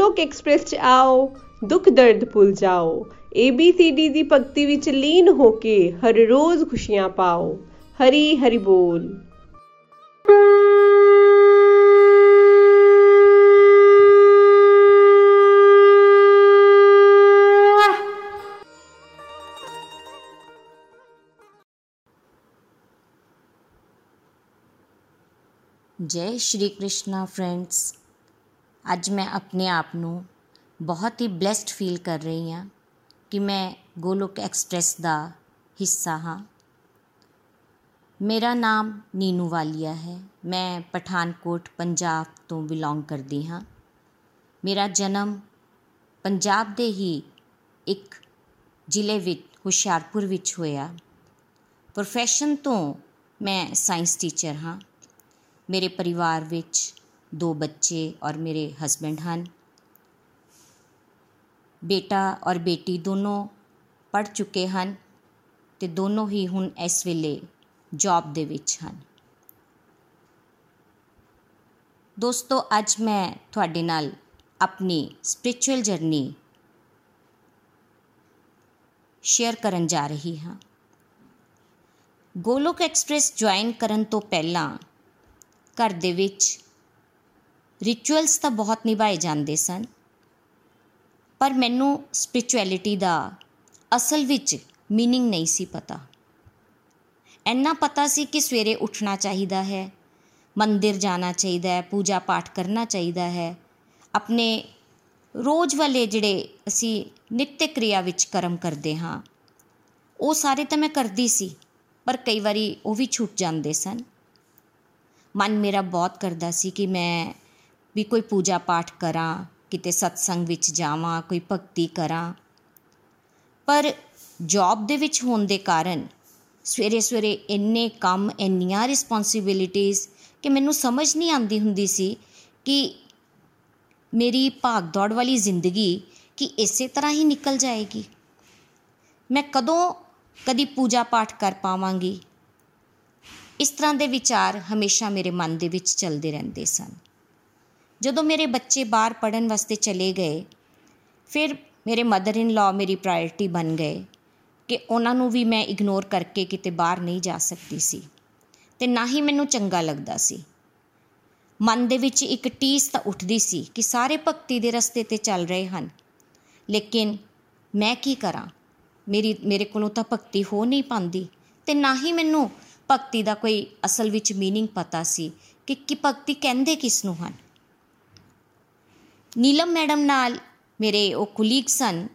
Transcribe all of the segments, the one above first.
Golok express 'ਚ ਆਓ ਦੁੱਖ ਦਰਦ ਭੁੱਲ ਜਾਓ ABCD ਦੀ ਭਗਤੀ ਵਿੱਚ ਲੀਨ ਹੋ ਕੇ ਹਰ ਰੋਜ਼ ਖੁਸ਼ੀਆਂ ਪਾਓ ਹਰੀ ਹਰੀ ਬੋਲ ਜੈ ਸ਼੍ਰੀ ਕ੍ਰਿਸ਼ਨਾ ਫਰੈਂਡਸ ਅੱਜ ਮੈਂ ਆਪਣੇ ਆਪ ਨੂੰ ਬਹੁਤ ਹੀ ਬlesed ਫੀਲ ਕਰ ਰਹੀ ਹਾਂ ਕਿ ਮੈਂ ਗੋਲੋਕ ਐਕਸਪ੍ਰੈਸ ਦਾ ਹਿੱਸਾ ਹਾਂ। ਮੇਰਾ ਨਾਮ ਨੀਨੂ ਵਾਲੀਆ ਹੈ। ਮੈਂ ਪਠਾਨਕੋਟ, ਪੰਜਾਬ ਤੋਂ ਬਿਲੋਂਗ ਕਰਦੀ ਹਾਂ। ਮੇਰਾ ਜਨਮ ਪੰਜਾਬ ਦੇ ਹੀ ਇੱਕ ਜ਼ਿਲ੍ਹੇ ਵਿੱਚ, ਹੁਸ਼ਿਆਰਪੁਰ ਵਿੱਚ ਹੋਇਆ। ਪ੍ਰੋਫੈਸ਼ਨ ਤੋਂ ਮੈਂ ਸਾਇੰਸ ਟੀਚਰ ਹਾਂ। ਮੇਰੇ ਪਰਿਵਾਰ ਵਿੱਚ ਦੋ ਬੱਚੇ ਔਰ ਮੇਰੇ ਹਸਬੈਂਡ ਹਨ ਬੇਟਾ ਔਰ ਬੇਟੀ ਦੋਨੋਂ ਪੜ੍ਹ ਚੁੱਕੇ ਹਨ ਤੇ ਦੋਨੋਂ ਹੀ ਹੁਣ ਇਸ ਵੇਲੇ ਜੌਬ ਦੇ ਵਿੱਚ ਹਨ ਦੋਸਤੋ ਅੱਜ ਮੈਂ ਤੁਹਾਡੇ ਨਾਲ ਆਪਣੀ ਸਪਿਰਚੁਅਲ ਜਰਨੀ ਸ਼ੇਅਰ ਕਰਨ ਜਾ ਰਹੀ ਹਾਂ ਗੋਲੋਕ ਐਕਸਪ੍ਰੈਸ ਜੁਆਇਨ ਕਰਨ ਤੋਂ ਪਹਿਲਾਂ ਘਰ ਦੇ ਵਿੱਚ ਰਿਚੁਅਲਸ ਤਾਂ ਬਹੁਤ ਨਿਭਾਏ ਜਾਂਦੇ ਸਨ ਪਰ ਮੈਨੂੰ ਸਪਿਰਚੁਅਲਿਟੀ ਦਾ ਅਸਲ ਵਿੱਚ मीनिंग ਨਹੀਂ ਸੀ ਪਤਾ ਇੰਨਾ ਪਤਾ ਸੀ ਕਿ ਸਵੇਰੇ ਉੱਠਣਾ ਚਾਹੀਦਾ ਹੈ ਮੰਦਿਰ ਜਾਣਾ ਚਾਹੀਦਾ ਹੈ ਪੂਜਾ ਪਾਠ ਕਰਨਾ ਚਾਹੀਦਾ ਹੈ ਆਪਣੇ ਰੋਜ਼ ਵਾਲੇ ਜਿਹੜੇ ਅਸੀਂ ਨਿੱਤ ਕਿਰਿਆ ਵਿੱਚ ਕਰਮ ਕਰਦੇ ਹਾਂ ਉਹ ਸਾਰੇ ਤਾਂ ਮੈਂ ਕਰਦੀ ਸੀ ਪਰ ਕਈ ਵਾਰੀ ਉਹ ਵੀ ਛੁੱਟ ਜਾਂਦੇ ਸਨ ਮਨ ਮੇਰਾ ਬਹੁਤ ਕਰਦਾ ਸੀ ਕਿ ਮੈਂ ਵੀ ਕੋਈ ਪੂਜਾ ਪਾਠ ਕਰਾਂ, ਕਿਤੇ ਸਤਸੰਗ ਵਿੱਚ ਜਾਵਾਂ, ਕੋਈ ਭਗਤੀ ਕਰਾਂ। ਪਰ ਜੌਬ ਦੇ ਵਿੱਚ ਹੋਣ ਦੇ ਕਾਰਨ ਸਵੇਰੇ ਸਵੇਰੇ ਇੰਨੇ ਕੰਮ, ਇੰਨੀਆਂ ਰਿਸਪੌਂਸਿਬਿਲਿਟੀਆਂ ਕਿ ਮੈਨੂੰ ਸਮਝ ਨਹੀਂ ਆਉਂਦੀ ਹੁੰਦੀ ਸੀ ਕਿ ਮੇਰੀ ਭਾਗ ਦੌੜ ਵਾਲੀ ਜ਼ਿੰਦਗੀ ਕਿ ਇਸੇ ਤਰ੍ਹਾਂ ਹੀ ਨਿਕਲ ਜਾਏਗੀ। ਮੈਂ ਕਦੋਂ ਕਦੀ ਪੂਜਾ ਪਾਠ ਕਰ ਪਾਵਾਂਗੀ? ਇਸ ਤਰ੍ਹਾਂ ਦੇ ਵਿਚਾਰ ਹਮੇਸ਼ਾ ਮੇਰੇ ਮਨ ਦੇ ਵਿੱਚ ਚੱਲਦੇ ਰਹਿੰਦੇ ਸਨ। ਜਦੋਂ ਮੇਰੇ ਬੱਚੇ ਬਾਹਰ ਪੜਨ ਵਾਸਤੇ ਚਲੇ ਗਏ ਫਿਰ ਮੇਰੇ ਮਦਰ ਇਨ ਲਾ ਮੇਰੀ ਪ੍ਰਾਇੋਰਟੀ ਬਣ ਗਏ ਕਿ ਉਹਨਾਂ ਨੂੰ ਵੀ ਮੈਂ ਇਗਨੋਰ ਕਰਕੇ ਕਿਤੇ ਬਾਹਰ ਨਹੀਂ ਜਾ ਸਕਦੀ ਸੀ ਤੇ ਨਾ ਹੀ ਮੈਨੂੰ ਚੰਗਾ ਲੱਗਦਾ ਸੀ ਮਨ ਦੇ ਵਿੱਚ ਇੱਕ ਟੀਸ ਤਾਂ ਉੱਠਦੀ ਸੀ ਕਿ ਸਾਰੇ ਭਗਤੀ ਦੇ ਰਸਤੇ ਤੇ ਚੱਲ ਰਹੇ ਹਨ ਲੇਕਿਨ ਮੈਂ ਕੀ ਕਰਾਂ ਮੇਰੀ ਮੇਰੇ ਕੋਲੋਂ ਤਾਂ ਭਗਤੀ ਹੋ ਨਹੀਂ ਪਾਉਂਦੀ ਤੇ ਨਾ ਹੀ ਮੈਨੂੰ ਭਗਤੀ ਦਾ ਕੋਈ ਅਸਲ ਵਿੱਚ मीनिंग ਪਤਾ ਸੀ ਕਿ ਕੀ ਭਗਤੀ ਕਹਿੰਦੇ ਕਿਸ ਨੂੰ ਹਨ ਨੀਲਮ ਮੈਡਮ ਨਾਲ ਮੇਰੇ ਉਹ ਕੁਲੀਗ ਸਨ,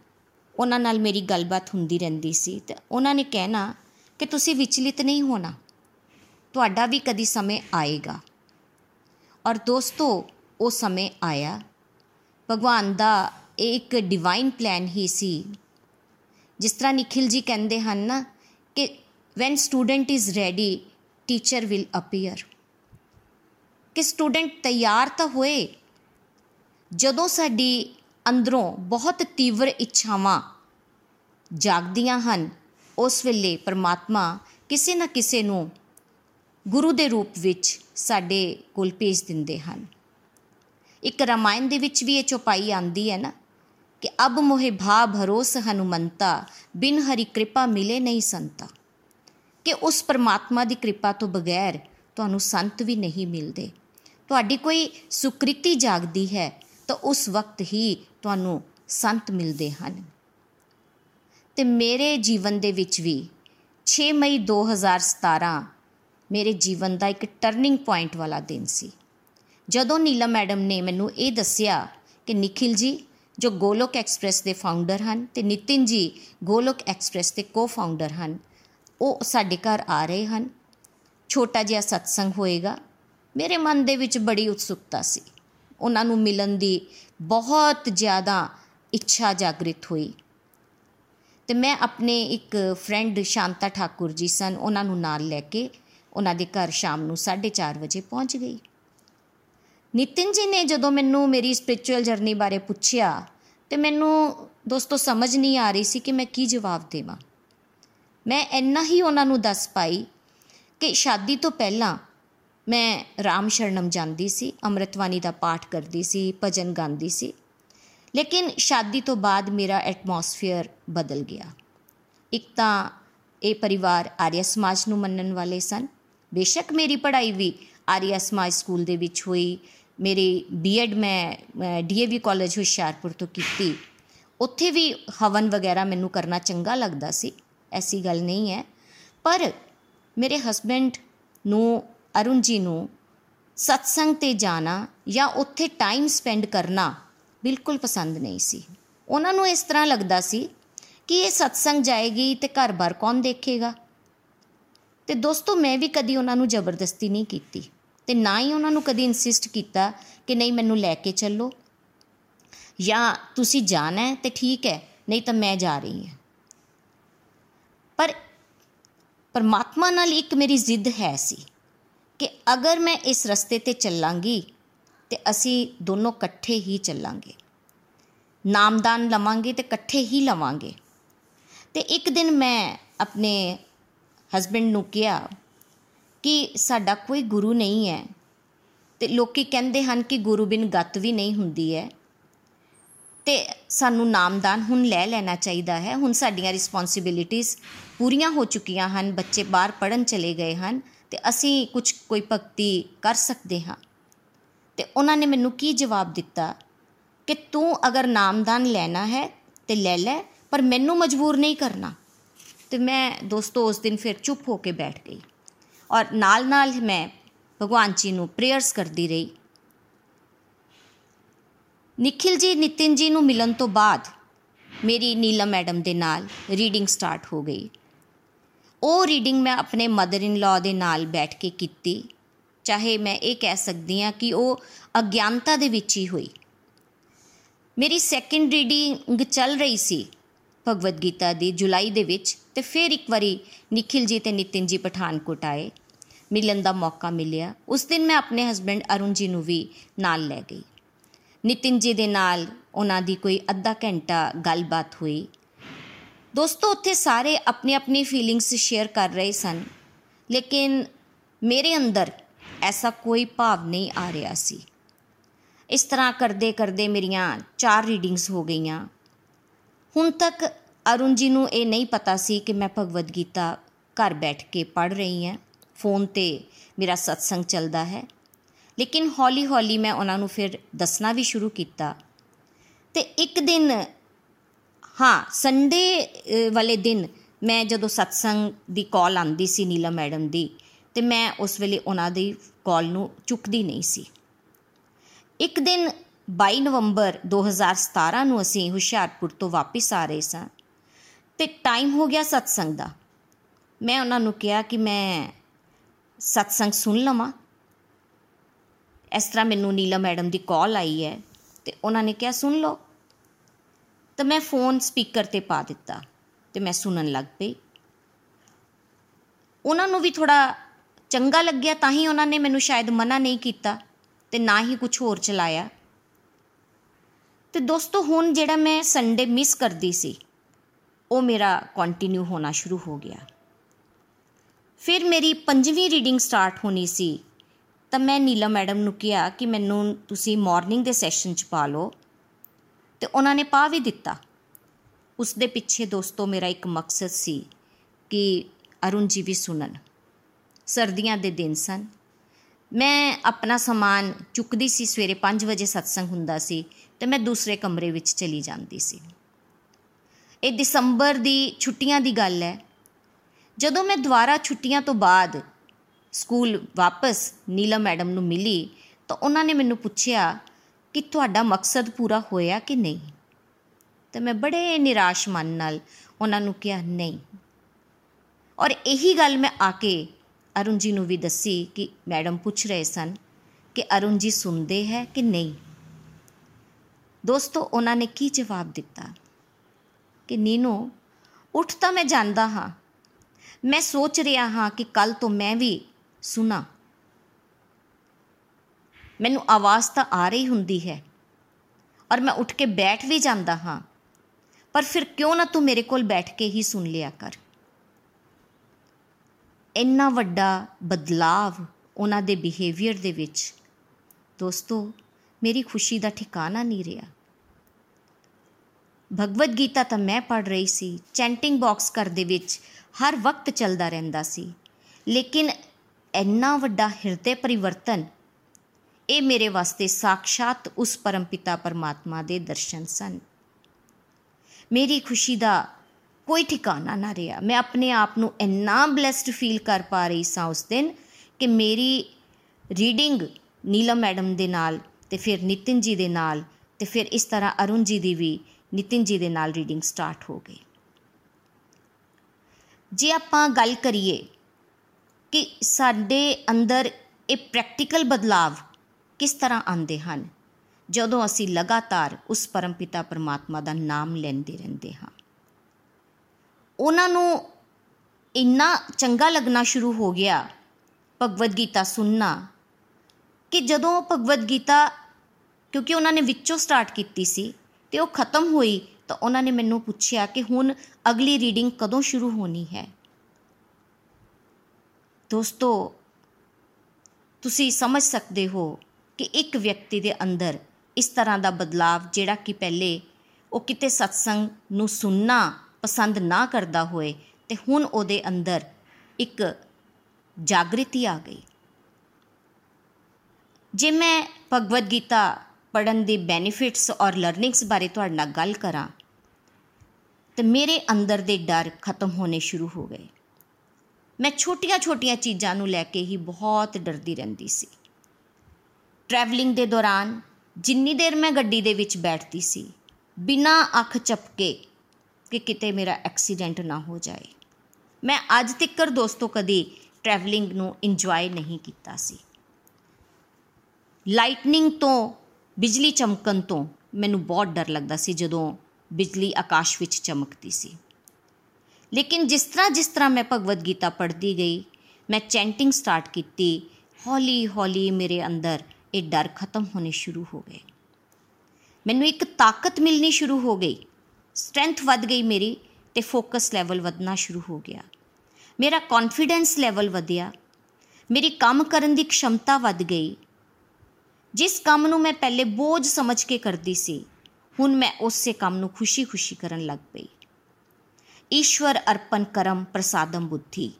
ਉਹਨਾਂ ਨਾਲ ਮੇਰੀ ਗੱਲਬਾਤ ਹੁੰਦੀ ਰਹਿੰਦੀ ਸੀ ਤੇ ਉਹਨਾਂ ਨੇ ਕਹਿਣਾ ਕਿ ਤੁਸੀਂ ਵਿਚਲਿਤ ਨਹੀਂ ਹੋਣਾ, ਤੁਹਾਡਾ ਵੀ ਕਦੀ ਸਮੇਂ ਆਏਗਾ। ਔਰ ਦੋਸਤੋ, ਉਹ ਸਮੇਂ ਆਇਆ। ਭਗਵਾਨ ਦਾ ਇੱਕ ਡਿਵਾਈਨ ਪਲਾਨ ਹੀ ਸੀ। ਜਿਸ ਤਰ੍ਹਾਂ ਨikhil ji ਕਹਿੰਦੇ ਹਨ ਨਾ ਕਿ when student is ready, teacher will appear ਕਿ ਸਟੂਡੈਂਟ ਤਿਆਰ ਤਾਂ ਹੋਏ ਜਦੋਂ ਸਾਡੀ ਅੰਦਰੋਂ ਬਹੁਤ ਤੀਵਰ ਇੱਛਾਵਾਂ ਜਾਗਦੀਆਂ ਹਨ, ਉਸ ਵੇਲੇ ਪਰਮਾਤਮਾ ਕਿਸੇ ਨਾ ਕਿਸੇ ਨੂੰ ਗੁਰੂ ਦੇ ਰੂਪ ਵਿੱਚ ਸਾਡੇ ਕੋਲ ਭੇਜ ਦਿੰਦੇ ਹਨ। ਇੱਕ ਰਮਾਇਣ ਦੇ ਵਿੱਚ ਵੀ ਇਹ ਚੌਪਾਈ ਆਂਦੀ ਹੈ ਨਾ ਕਿ ਅਬ ਮੋਹਿ ਭਾ ਭਰੋਸ ਹਨੁਮੰਤਾ, ਬਿਨ ਹਰੀ ਕਿਰਪਾ ਮਿਲੇ ਨਹੀਂ ਸੰਤਾ। ਕਿ ਉਸ ਪਰਮਾਤਮਾ ਦੀ ਕਿਰਪਾ ਤੋਂ ਬਗੈਰ ਤੁਹਾਨੂੰ ਸੰਤ ਵੀ ਨਹੀਂ ਮਿਲਦੇ। ਤੁਹਾਡੀ ਕੋਈ ਸੁਕ੍ਰਿਤੀ ਜਾਗਦੀ ਹੈ ਤਾਂ ਉਸ ਵਕਤ ਹੀ ਤੁਹਾਨੂੰ ਸੰਤ ਮਿਲਦੇ ਹਨ। ਤੇ ਮੇਰੇ ਜੀਵਨ ਦੇ ਵਿੱਚ ਵੀ 6 ਮਈ 2017 ਮੇਰੇ ਜੀਵਨ ਦਾ ਇੱਕ ਟਰਨਿੰਗ ਪੁਆਇੰਟ ਵਾਲਾ ਦਿਨ ਸੀ। ਜਦੋਂ ਨੀਲਾ ਮੈਡਮ ਨੇ ਮੈਨੂੰ ਇਹ ਦੱਸਿਆ ਕਿ ਨikhil ji ਜੋ ਗੋਲੋਕ ਐਕਸਪ੍ਰੈਸ ਦੇ ਫਾਊਂਡਰ ਹਨ ਤੇ ਨਿਤਿਨ ਜੀ ਗੋਲੋਕ ਐਕਸਪ੍ਰੈਸ ਦੇ ਕੋ-ਫਾਊਂਡਰ ਹਨ, ਉਹ ਸਾਡੇ ਘਰ ਆ ਰਹੇ ਹਨ। ਛੋਟਾ ਜਿਹਾ ਸਤਸੰਗ ਹੋਏਗਾ। ਮੇਰੇ ਮਨ ਦੇ ਵਿੱਚ ਬੜੀ ਉਤਸੁਕਤਾ ਸੀ। ਉਹਨਾਂ ਨੂੰ ਮਿਲਣ ਦੀ ਬਹੁਤ ਜ਼ਿਆਦਾ ਇੱਛਾ ਜਾਗਰਿਤ ਹੋਈ। ਤੇ ਮੈਂ ਆਪਣੇ ਇੱਕ ਫਰੈਂਡ ਸ਼ਾਂਤਾ ਠਾਕੁਰ ਜੀ ਸਨ, ਉਹਨਾਂ ਨੂੰ ਨਾਲ ਲੈ ਕੇ ਉਹਨਾਂ ਦੇ ਘਰ ਸ਼ਾਮ ਨੂੰ 4:30 ਵਜੇ ਪਹੁੰਚ ਗਈ। ਨਿਤਿਨ ਜੀ ਨੇ ਜਦੋਂ ਮੈਨੂੰ ਮੇਰੀ ਸਪਿਰਚੁਅਲ ਜਰਨੀ ਬਾਰੇ ਪੁੱਛਿਆ, ਤੇ ਮੈਨੂੰ ਦੋਸਤੋ ਸਮਝ ਨਹੀਂ ਆ ਰਹੀ ਸੀ ਕਿ ਮੈਂ ਕੀ ਜਵਾਬ ਦੇਵਾਂ। ਮੈਂ ਇੰਨਾ ਹੀ ਉਹਨਾਂ ਨੂੰ ਦੱਸ ਪਾਈ ਕਿ ਸ਼ਾਦੀ ਤੋਂ ਪਹਿਲਾਂ ਮੈਂ ਰਾਮ ਸ਼ਰਣਮ ਜਾਂਦੀ ਸੀ ਅੰਮ੍ਰਿਤਵਾਨੀ ਦਾ ਪਾਠ ਕਰਦੀ ਸੀ, ਭਜਨ ਗਾਉਂਦੀ ਸੀ। ਲੇਕਿਨ ਸ਼ਾਦੀ ਤੋਂ ਬਾਅਦ ਮੇਰਾ ਐਟਮੋਸਫੇਅਰ ਬਦਲ ਗਿਆ। ਇੱਕ ਤਾਂ ਇਹ ਪਰਿਵਾਰ ਆਰੀਆ ਸਮਾਜ ਨੂੰ ਮੰਨਣ ਵਾਲੇ ਸਨ। ਬੇਸ਼ੱਕ ਮੇਰੀ ਪੜ੍ਹਾਈ ਵੀ ਆਰੀਆ ਸਮਾਜ ਸਕੂਲ ਦੇ ਵਿੱਚ ਹੋਈ। ਮੇਰੀ ਬੀਐਡ ਮੈਂ ਡੀਏਵੀ ਕਾਲਜ ਹੁਸ਼ਿਆਰਪੁਰ ਤੋਂ ਕੀਤੀ। ਉੱਥੇ ਵੀ ਹਵਨ ਵਗੈਰਾ ਮੈਨੂੰ ਕਰਨਾ ਚੰਗਾ ਲੱਗਦਾ ਸੀ। ਐਸੀ ਗੱਲ ਨਹੀਂ ਹੈ। ਪਰ ਮੇਰੇ ਹਸਬੈਂਡ ਨੂੰ ਅਰੁਣ ਜੀ ਨੂੰ ਸਤਸੰਗ ਤੇ ਜਾਣਾ ਜਾਂ ਉੱਥੇ ਟਾਈਮ ਸਪੈਂਡ ਕਰਨਾ ਬਿਲਕੁਲ ਪਸੰਦ ਨਹੀਂ ਸੀ। ਉਹਨਾਂ ਨੂੰ ਇਸ ਤਰ੍ਹਾਂ ਲੱਗਦਾ ਸੀ ਕਿ ਇਹ ਸਤਸੰਗ ਜਾਏਗੀ ਤੇ ਘਰ-ਬਾਰ ਕੌਣ ਦੇਖੇਗਾ? ਤੇ ਦੋਸਤੋ, ਮੈਂ ਵੀ ਕਦੀ ਉਹਨਾਂ ਨੂੰ ਜ਼ਬਰਦਸਤੀ ਨਹੀਂ ਕੀਤੀ ਤੇ ਨਾ ਹੀ ਉਹਨਾਂ ਨੂੰ ਕਦੀ ਇਨਸਿਸਟ ਕੀਤਾ ਕਿ ਨਹੀਂ, ਮੈਨੂੰ ਲੈ ਕੇ ਚੱਲੋ। ਜਾਂ ਤੁਸੀਂ ਜਾਣਾ ਹੈ ਤੇ ਠੀਕ ਹੈ, ਨਹੀਂ ਤਾਂ ਮੈਂ ਜਾ ਰਹੀ ਹਾਂ। ਪਰ ਪਰਮਾਤਮਾ ਨਾਲ ਇੱਕ ਮੇਰੀ ਜ਼ਿੱਦ ਹੈ ਸੀ ਕਿ ਅਗਰ ਮੈਂ ਇਸ ਰਸਤੇ ਤੇ ਚੱਲਾਂਗੀ ਤੇ ਅਸੀਂ ਦੋਨੋਂ ਇਕੱਠੇ ਹੀ ਚੱਲਾਂਗੇ। ਨਾਮਦਾਨ ਲਵਾਂਗੇ ਤੇ ਇਕੱਠੇ ਹੀ ਲਵਾਂਗੇ। ਤੇ ਇੱਕ ਦਿਨ ਮੈਂ ਆਪਣੇ ਹਸਬੰਡ ਨੂੰ ਕਿਹਾ ਕਿ ਸਾਡਾ ਕੋਈ ਗੁਰੂ ਨਹੀਂ ਹੈ ਤੇ ਲੋਕੀ ਕਹਿੰਦੇ ਹਨ ਕਿ ਗੁਰੂ ਬਿਨ ਗਤ ਵੀ ਨਹੀਂ ਹੁੰਦੀ ਹੈ। ਤੇ ਸਾਨੂੰ ਨਾਮਦਾਨ ਹੁਣ ਲੈ ਲੈਣਾ ਚਾਹੀਦਾ ਹੈ। ਹੁਣ ਸਾਡੀਆਂ ਰਿਸਪੌਂਸਿਬਿਲਿਟੀਆਂ ਪੂਰੀਆਂ ਹੋ ਚੁੱਕੀਆਂ ਹਨ। ਬੱਚੇ ਬਾਹਰ ਪੜਨ ਚਲੇ ਗਏ ਹਨ। ਤੇ ਅਸੀਂ ਕੁਝ ਕੋਈ ਭਗਤੀ ਕਰ ਸਕਦੇ ਹਾਂ। ਤੇ ਉਹਨਾਂ ਨੇ ਮੈਨੂੰ ਕੀ ਜਵਾਬ ਦਿੱਤਾ? ਕਿ ਤੂੰ ਅਗਰ ਨਾਮਦਾਨ ਲੈਣਾ ਹੈ ਤੇ ਲੈ ਲੈ, ਪਰ ਮੈਨੂੰ ਮਜਬੂਰ ਨਹੀਂ ਕਰਨਾ। ਤੇ ਮੈਂ ਦੋਸਤੋ ਉਸ ਦਿਨ ਫਿਰ ਚੁੱਪ ਹੋ ਕੇ ਬੈਠ ਗਈ। ਔਰ ਨਾਲ ਨਾਲ ਮੈਂ ਭਗਵਾਨ ਜੀ ਨੂੰ ਪ੍ਰੇਅਰਸ ਕਰਦੀ ਰਹੀ। ਨikhil ji ਨਿਤਿਨ ਜੀ ਨੂੰ ਮਿਲਣ ਤੋਂ ਬਾਅਦ ਮੇਰੀ ਨੀਲਾ ਮੈਡਮ ਦੇ ਨਾਲ ਰੀਡਿੰਗ ਸਟਾਰਟ ਹੋ ਗਈ। ਉਹ ਰੀਡਿੰਗ ਮੈਂ ਆਪਣੇ ਮਦਰ ਇਨ ਲਾ ਦੇ ਨਾਲ ਬੈਠ ਕੇ ਕੀਤੀ। ਚਾਹੇ ਮੈਂ ਇਹ ਕਹਿ ਸਕਦੀ ਹਾਂ ਕਿ ਉਹ ਅਗਿਆਨਤਾ ਦੇ ਵਿੱਚ ਹੀ ਹੋਈ। ਮੇਰੀ ਸੈਕੰਡ ਰੀਡਿੰਗ ਚੱਲ ਰਹੀ ਸੀ ਭਗਵਦ ਗੀਤਾ ਦੀ ਜੁਲਾਈ ਦੇ ਵਿੱਚ ਤੇ ਫਿਰ ਇੱਕ ਵਾਰੀ ਨikhil ji ਤੇ ਨਿਤਿਨ ਜੀ ਪਠਾਨਕੋਟ ਆਏ। ਮਿਲਣ ਦਾ ਮੌਕਾ ਮਿਲਿਆ। ਉਸ ਦਿਨ ਮੈਂ ਆਪਣੇ ਹਸਬੰਡ ਅਰੁਣ ਜੀ ਨੂੰ ਵੀ ਨਾਲ ਲੈ ਗਈ। ਨਿਤਿਨ ਜੀ ਦੇ ਨਾਲ ਉਹਨਾਂ ਦੀ ਕੋਈ ਅੱਧਾ ਘੰਟਾ ਗੱਲਬਾਤ ਹੋਈ। ਦੋਸਤੋ, ਉੱਥੇ ਸਾਰੇ ਆਪਣੀ ਆਪਣੀ ਫੀਲਿੰਗਸ ਸ਼ੇਅਰ ਕਰ ਰਹੇ ਸਨ। ਲੇਕਿਨ ਮੇਰੇ ਅੰਦਰ ਐਸਾ ਕੋਈ ਭਾਵ ਨਹੀਂ ਆ ਰਿਹਾ ਸੀ। ਇਸ ਤਰ੍ਹਾਂ ਕਰਦੇ ਕਰਦੇ ਮੇਰੀਆਂ ਚਾਰ ਰੀਡਿੰਗਸ ਹੋ ਗਈਆਂ। ਹੁਣ ਤੱਕ ਅਰੁਣ ਜੀ ਨੂੰ ਇਹ ਨਹੀਂ ਪਤਾ ਸੀ ਕਿ ਮੈਂ ਭਗਵਦ ਗੀਤਾ ਘਰ ਬੈਠ ਕੇ ਪੜ੍ਹ ਰਹੀ ਹਾਂ। ਫੋਨ ਤੇ ਮੇਰਾ ਸਤਸੰਗ ਚੱਲਦਾ ਹੈ। ਲੇਕਿਨ ਹੌਲੀ-ਹੌਲੀ ਮੈਂ ਉਹਨਾਂ ਨੂੰ ਫਿਰ ਦੱਸਣਾ ਵੀ ਸ਼ੁਰੂ ਕੀਤਾ। ਤੇ ਇੱਕ ਦਿਨ ਹਾਂ ਸੰਡੇ ਵਾਲੇ ਦਿਨ ਮੈਂ ਜਦੋਂ ਸਤਸੰਗ ਦੀ ਕਾਲ ਆਂਦੀ ਸੀ ਨੀਲਾ ਮੈਡਮ ਦੀ, ਤੇ ਮੈਂ ਉਸ ਵੇਲੇ ਉਹਨਾਂ ਦੀ ਕਾਲ ਨੂੰ ਚੁੱਕਦੀ ਨਹੀਂ ਸੀ। ਇੱਕ ਦਿਨ 22 ਨਵੰਬਰ 2017 ਨੂੰ ਅਸੀਂ ਹੁਸ਼ਿਆਰਪੁਰ ਤੋਂ ਵਾਪਸ ਆ ਰਹੇ ਸਾਂ ਤੇ ਟਾਈਮ ਹੋ ਗਿਆ ਸਤਸੰਗ ਦਾ। ਮੈਂ ਉਹਨਾਂ ਨੂੰ ਕਿਹਾ ਕਿ ਮੈਂ ਸਤਸੰਗ ਸੁਣ ਲਵਾਂ। ਇਸ ਤਰ੍ਹਾਂ ਮੈਨੂੰ ਨੀਲਾ ਮੈਡਮ ਦੀ ਕਾਲ ਆਈ ਹੈ ਤੇ ਉਹਨਾਂ ਨੇ ਕਿਹਾ, ਸੁਣ ਲਓ। ਤਾਂ ਮੈਂ ਫੋਨ ਸਪੀਕਰ ਤੇ ਪਾ ਦਿੱਤਾ ਤੇ ਮੈਂ ਸੁਣਨ ਲੱਗ ਪਈ। ਉਹਨਾਂ ਨੂੰ ਵੀ ਥੋੜਾ ਚੰਗਾ ਲੱਗਿਆ, ਤਾਂ ਹੀ ਉਹਨਾਂ ਨੇ ਮੈਨੂੰ ਸ਼ਾਇਦ ਮਨਾ ਨਹੀਂ ਕੀਤਾ ਤੇ ਨਾ ਹੀ ਕੁਝ ਹੋਰ ਚਲਾਇਆ। ਤੇ ਦੋਸਤੋ, ਹੁਣ ਜਿਹੜਾ ਮੈਂ ਸੰਡੇ ਮਿਸ ਕਰਦੀ ਸੀ, ਉਹ ਮੇਰਾ ਕੰਟੀਨਿਊ ਹੋਣਾ ਸ਼ੁਰੂ ਹੋ ਗਿਆ। ਫਿਰ ਮੇਰੀ ਪੰਜਵੀਂ ਰੀਡਿੰਗ ਸਟਾਰਟ ਹੋਣੀ ਸੀ, ਤਾਂ ਮੈਂ ਨੀਲਾ ਮੈਡਮ ਨੂੰ ਕਿਹਾ ਕਿ ਮੈਨੂੰ ਤੁਸੀਂ ਮਾਰਨਿੰਗ ਦੇ ਸੈਸ਼ਨ 'ਚ ਪਾ ਲਓ। ਤੇ ਉਹਨਾਂ ਨੇ ਪਾ ਵੀ ਦਿੱਤਾ। ਉਸ ਦੇ ਪਿੱਛੇ ਦੋਸਤੋ, ਮੇਰਾ ਇੱਕ ਮਕਸਦ ਸੀ ਕਿ ਅਰੁਣ ਜੀ ਵੀ ਸੁਣਨ। ਸਰਦੀਆਂ ਦੇ ਦਿਨ ਸਨ। ਮੈਂ ਆਪਣਾ ਸਮਾਨ ਚੁੱਕਦੀ ਸੀ, ਸਵੇਰੇ 5 ਵਜੇ ਸਤਸੰਗ ਹੁੰਦਾ ਸੀ ਤੇ ਮੈਂ ਦੂਸਰੇ ਕਮਰੇ ਵਿੱਚ ਚਲੀ ਜਾਂਦੀ ਸੀ। ਇਹ ਦਸੰਬਰ ਦੀ ਛੁੱਟੀਆਂ ਦੀ ਗੱਲ ਹੈ। ਜਦੋਂ ਮੈਂ ਦੁਬਾਰਾ ਛੁੱਟੀਆਂ ਤੋਂ ਬਾਅਦ ਸਕੂਲ ਵਾਪਸ ਨੀਲਾ ਮੈਡਮ ਨੂੰ ਮਿਲੀ ਤਾਂ ਉਹਨਾਂ ਨੇ ਮੈਨੂੰ ਪੁੱਛਿਆ ਕਿ ਤੁਹਾਡਾ ਮਕਸਦ ਪੂਰਾ ਹੋਇਆ ਕਿ ਨਹੀਂ? ਤੇ ਮੈਂ ਬੜੇ ਨਿਰਾਸ਼ ਮਨ ਨਾਲ ਉਹਨਾਂ ਨੂੰ ਕਿਹਾ, ਨਹੀਂ। ਔਰ ਇਹੀ ਗੱਲ ਮੈਂ ਆ ਕੇ ਅਰੁਣ ਜੀ ਨੂੰ ਵੀ ਦੱਸੀ ਕਿ ਮੈਡਮ ਪੁੱਛ ਰਹੇ ਸਨ ਕਿ ਅਰੁਣ ਜੀ ਸੁਣਦੇ ਹੈ ਕਿ ਨਹੀਂ? ਦੋਸਤੋ, ਉਹਨਾਂ ਨੇ ਕੀ ਜਵਾਬ ਦਿੱਤਾ? ਕਿ, ਨੀਨੋ, ਉੱਠ ਤਾਂ ਮੈਂ ਜਾਂਦਾ ਹਾਂ। ਮੈਂ ਸੋਚ ਰਿਹਾ ਹਾਂ ਕਿ ਕੱਲ ਤੋਂ ਮੈਂ ਵੀ ਸੁਣਾ। ਮੈਨੂੰ ਆਵਾਜ਼ ਤਾਂ ਆ ਰਹੀ ਹੁੰਦੀ ਹੈ ਔਰ ਮੈਂ ਉੱਠ ਕੇ ਬੈਠ ਵੀ ਜਾਂਦਾ ਹਾਂ। ਪਰ ਫਿਰ ਕਿਉਂ ਨਾ ਤੂੰ ਮੇਰੇ ਕੋਲ ਬੈਠ ਕੇ ਹੀ ਸੁਣ ਲਿਆ ਕਰ। ਇੰਨਾ ਵੱਡਾ ਬਦਲਾਵ ਉਹਨਾਂ ਦੇ ਬਿਹੇਵੀਅਰ ਦੇ ਵਿੱਚ, ਦੋਸਤੋ, ਮੇਰੀ ਖੁਸ਼ੀ ਦਾ ਠਿਕਾਣਾ ਨਹੀਂ ਰਿਹਾ। ਭਗਵਦ ਗੀਤਾ ਤਾਂ ਮੈਂ ਪੜ ਰਹੀ ਸੀ ਚੈਂਟਿੰਗ ਬਾਕਸ ਘਰ ਦੇ ਵਿੱਚ ਹਰ ਵਕਤ ਚੱਲਦਾ ਰਹਿੰਦਾ ਸੀ। ਲੇਕਿਨ ਇੰਨਾ ਵੱਡਾ ਹਿਰਦੇ ਪਰਿਵਰਤਨ ਇਹ ਮੇਰੇ ਵਾਸਤੇ ਸਾਖਸ਼ਾਤ ਉਸ ਪਰਮਪਿਤਾ ਪਰਮਾਤਮਾ ਦੇ ਦਰਸ਼ਨ ਸਨ। ਮੇਰੀ ਖੁਸ਼ੀ ਦਾ ਕੋਈ ਠਿਕਾਣਾ ਨਾ ਰਿਹਾ। ਮੈਂ ਆਪਣੇ ਆਪ ਨੂੰ ਇੰਨਾ ਬlesed ਫੀਲ ਕਰ ਪਾ ਰਹੀ ਸਾਂ ਉਸ ਦਿਨ ਕਿ ਮੇਰੀ ਰੀਡਿੰਗ ਨੀਲਮ ਮੈਡਮ ਦੇ ਨਾਲ ਤੇ ਫਿਰ ਨਿਤਿਨ ਜੀ ਦੇ ਨਾਲ ਤੇ ਫਿਰ ਇਸ ਤਰ੍ਹਾਂ ਅਰੁਣ ਜੀ ਦੀ ਵੀ ਨਿਤਿਨ ਜੀ ਦੇ ਨਾਲ ਰੀਡਿੰਗ ਸਟਾਰਟ ਹੋ ਗਈ। ਜੇ ਆਪਾਂ ਗੱਲ ਕਰੀਏ ਕਿ ਸਾਡੇ ਅੰਦਰ ਇਹ ਪ੍ਰੈਕਟੀਕਲ ਬਦਲਾਵ ਕਿਸ ਤਰ੍ਹਾਂ ਆਉਂਦੇ ਹਨ? ਜਦੋਂ ਅਸੀਂ ਲਗਾਤਾਰ ਉਸ ਪਰਮਪਿਤਾ ਪਰਮਾਤਮਾ ਦਾ ਨਾਮ ਲੈਂਦੇ ਰਹਿੰਦੇ ਹਾਂ। ਉਹਨਾਂ ਨੂੰ ਇੰਨਾ ਚੰਗਾ ਲੱਗਣਾ ਸ਼ੁਰੂ ਹੋ ਗਿਆ, ਭਗਵਦ ਗੀਤਾ ਸੁਣਨਾ, ਕਿ ਜਦੋਂ ਭਗਵਦ ਗੀਤਾ, ਕਿਉਂਕਿ ਉਹਨਾਂ ਨੇ ਵਿੱਚੋਂ ਸਟਾਰਟ ਕੀਤੀ ਸੀ ਤੇ ਉਹ ਖਤਮ ਹੋਈ, ਤਾਂ ਉਹਨਾਂ ਨੇ ਮੈਨੂੰ ਪੁੱਛਿਆ ਕਿ ਹੁਣ ਅਗਲੀ ਰੀਡਿੰਗ ਕਦੋਂ ਸ਼ੁਰੂ ਹੋਣੀ ਹੈ? ਦੋਸਤੋ, ਤੁਸੀਂ ਸਮਝ ਸਕਦੇ ਹੋ ਕਿ ਇੱਕ ਵਿਅਕਤੀ ਦੇ ਅੰਦਰ ਇਸ ਤਰ੍ਹਾਂ ਦਾ ਬਦਲਾਵ ਜਿਹੜਾ ਕਿ ਪਹਿਲੇ ਉਹ ਕਿਤੇ ਸਤਸੰਗ ਨੂੰ ਸੁਣਨਾ ਪਸੰਦ ਨਾ ਕਰਦਾ ਹੋਏ ਤੇ ਹੁਣ ਉਹਦੇ ਅੰਦਰ ਇੱਕ ਜਾਗ੍ਰਿਤੀ ਆ ਗਈ। ਜੇ ਮੈਂ ਭਗਵਦ ਗੀਤਾ ਪੜਨ ਦੇ ਬੈਨੀਫਿਟਸ ਔਰ ਲਰਨਿੰਗਸ ਬਾਰੇ ਤੁਹਾਡੇ ਨਾਲ ਗੱਲ ਕਰਾਂ, ਤੇ ਮੇਰੇ ਅੰਦਰ ਦੇ ਡਰ ਖਤਮ ਹੋਣੇ ਸ਼ੁਰੂ ਹੋ ਗਏ। ਮੈਂ ਛੋਟੀਆਂ-ਛੋਟੀਆਂ ਚੀਜ਼ਾਂ ਨੂੰ ਲੈ ਕੇ ਹੀ ਬਹੁਤ ਡਰਦੀ ਰਹਿੰਦੀ ਸੀ। ਟਰੈਵਲਿੰਗ ਦੇ ਦੌਰਾਨ ਜਿੰਨੀ ਦੇਰ ਮੈਂ ਗੱਡੀ ਦੇ ਵਿੱਚ ਬੈਠਦੀ ਸੀ, ਬਿਨਾਂ ਅੱਖ ਝਪਕੇ ਕਿ ਕਿਤੇ ਮੇਰਾ ਐਕਸੀਡੈਂਟ ਨਾ ਹੋ ਜਾਏ, ਮੈਂ ਅੱਜ ਤੱਕਰ ਦੋਸਤੋ ਕਦੀ ਟਰੈਵਲਿੰਗ ਨੂੰ ਇੰਜੋਏ ਨਹੀਂ ਕੀਤਾ ਸੀ। ਲਾਈਟਨਿੰਗ ਤੋਂ, ਬਿਜਲੀ ਚਮਕਣ ਤੋਂ ਮੈਨੂੰ ਬਹੁਤ ਡਰ ਲੱਗਦਾ ਸੀ ਜਦੋਂ ਬਿਜਲੀ ਆਕਾਸ਼ ਵਿੱਚ ਚਮਕਦੀ ਸੀ। ਲੇਕਿਨ ਜਿਸ ਤਰ੍ਹਾਂ ਜਿਸ ਤਰ੍ਹਾਂ ਮੈਂ ਭਗਵਦ ਗੀਤਾ ਪੜ੍ਹਦੀ ਗਈ, ਮੈਂ ਚੈਂਟਿੰਗ ਸਟਾਰਟ ਕੀਤੀ ਹੌਲੀ ਹੌਲੀ ਮੇਰੇ ਅੰਦਰ ਇਹ ਡਰ ਖਤਮ ਹੋਣੇ ਸ਼ੁਰੂ ਹੋ ਗਏ। ਮੈਨੂੰ ਇੱਕ ਤਾਕਤ ਮਿਲਣੀ ਸ਼ੁਰੂ ਹੋ ਗਈ। ਸਟਰੈਂਥ ਵੱਧ ਗਈ ਮੇਰੀ ਤੇ ਫੋਕਸ ਲੈਵਲ ਵਧਣਾ ਸ਼ੁਰੂ ਹੋ ਗਿਆ। ਮੇਰਾ ਕੌਨਫੀਡੈਂਸ ਲੈਵਲ ਵਧਿਆ। ਮੇਰੀ ਕੰਮ ਕਰਨ ਦੀ ਖਮਤਾ ਵੱਧ ਗਈ। ਜਿਸ ਕੰਮ ਨੂੰ ਮੈਂ ਪਹਿਲੇ ਬੋਝ ਸਮਝ ਕੇ ਕਰਦੀ ਸੀ, ਹੁਣ ਮੈਂ ਉਸੇ ਕੰਮ ਨੂੰ ਖੁਸ਼ੀ-ਖੁਸ਼ੀ ਕਰਨ ਲੱਗ ਪਈ। ਈਸ਼ਵਰ ਅਰਪਣ ਕਰਮ ਪ੍ਰਸਾਦਮ ਬੁੱਧੀ।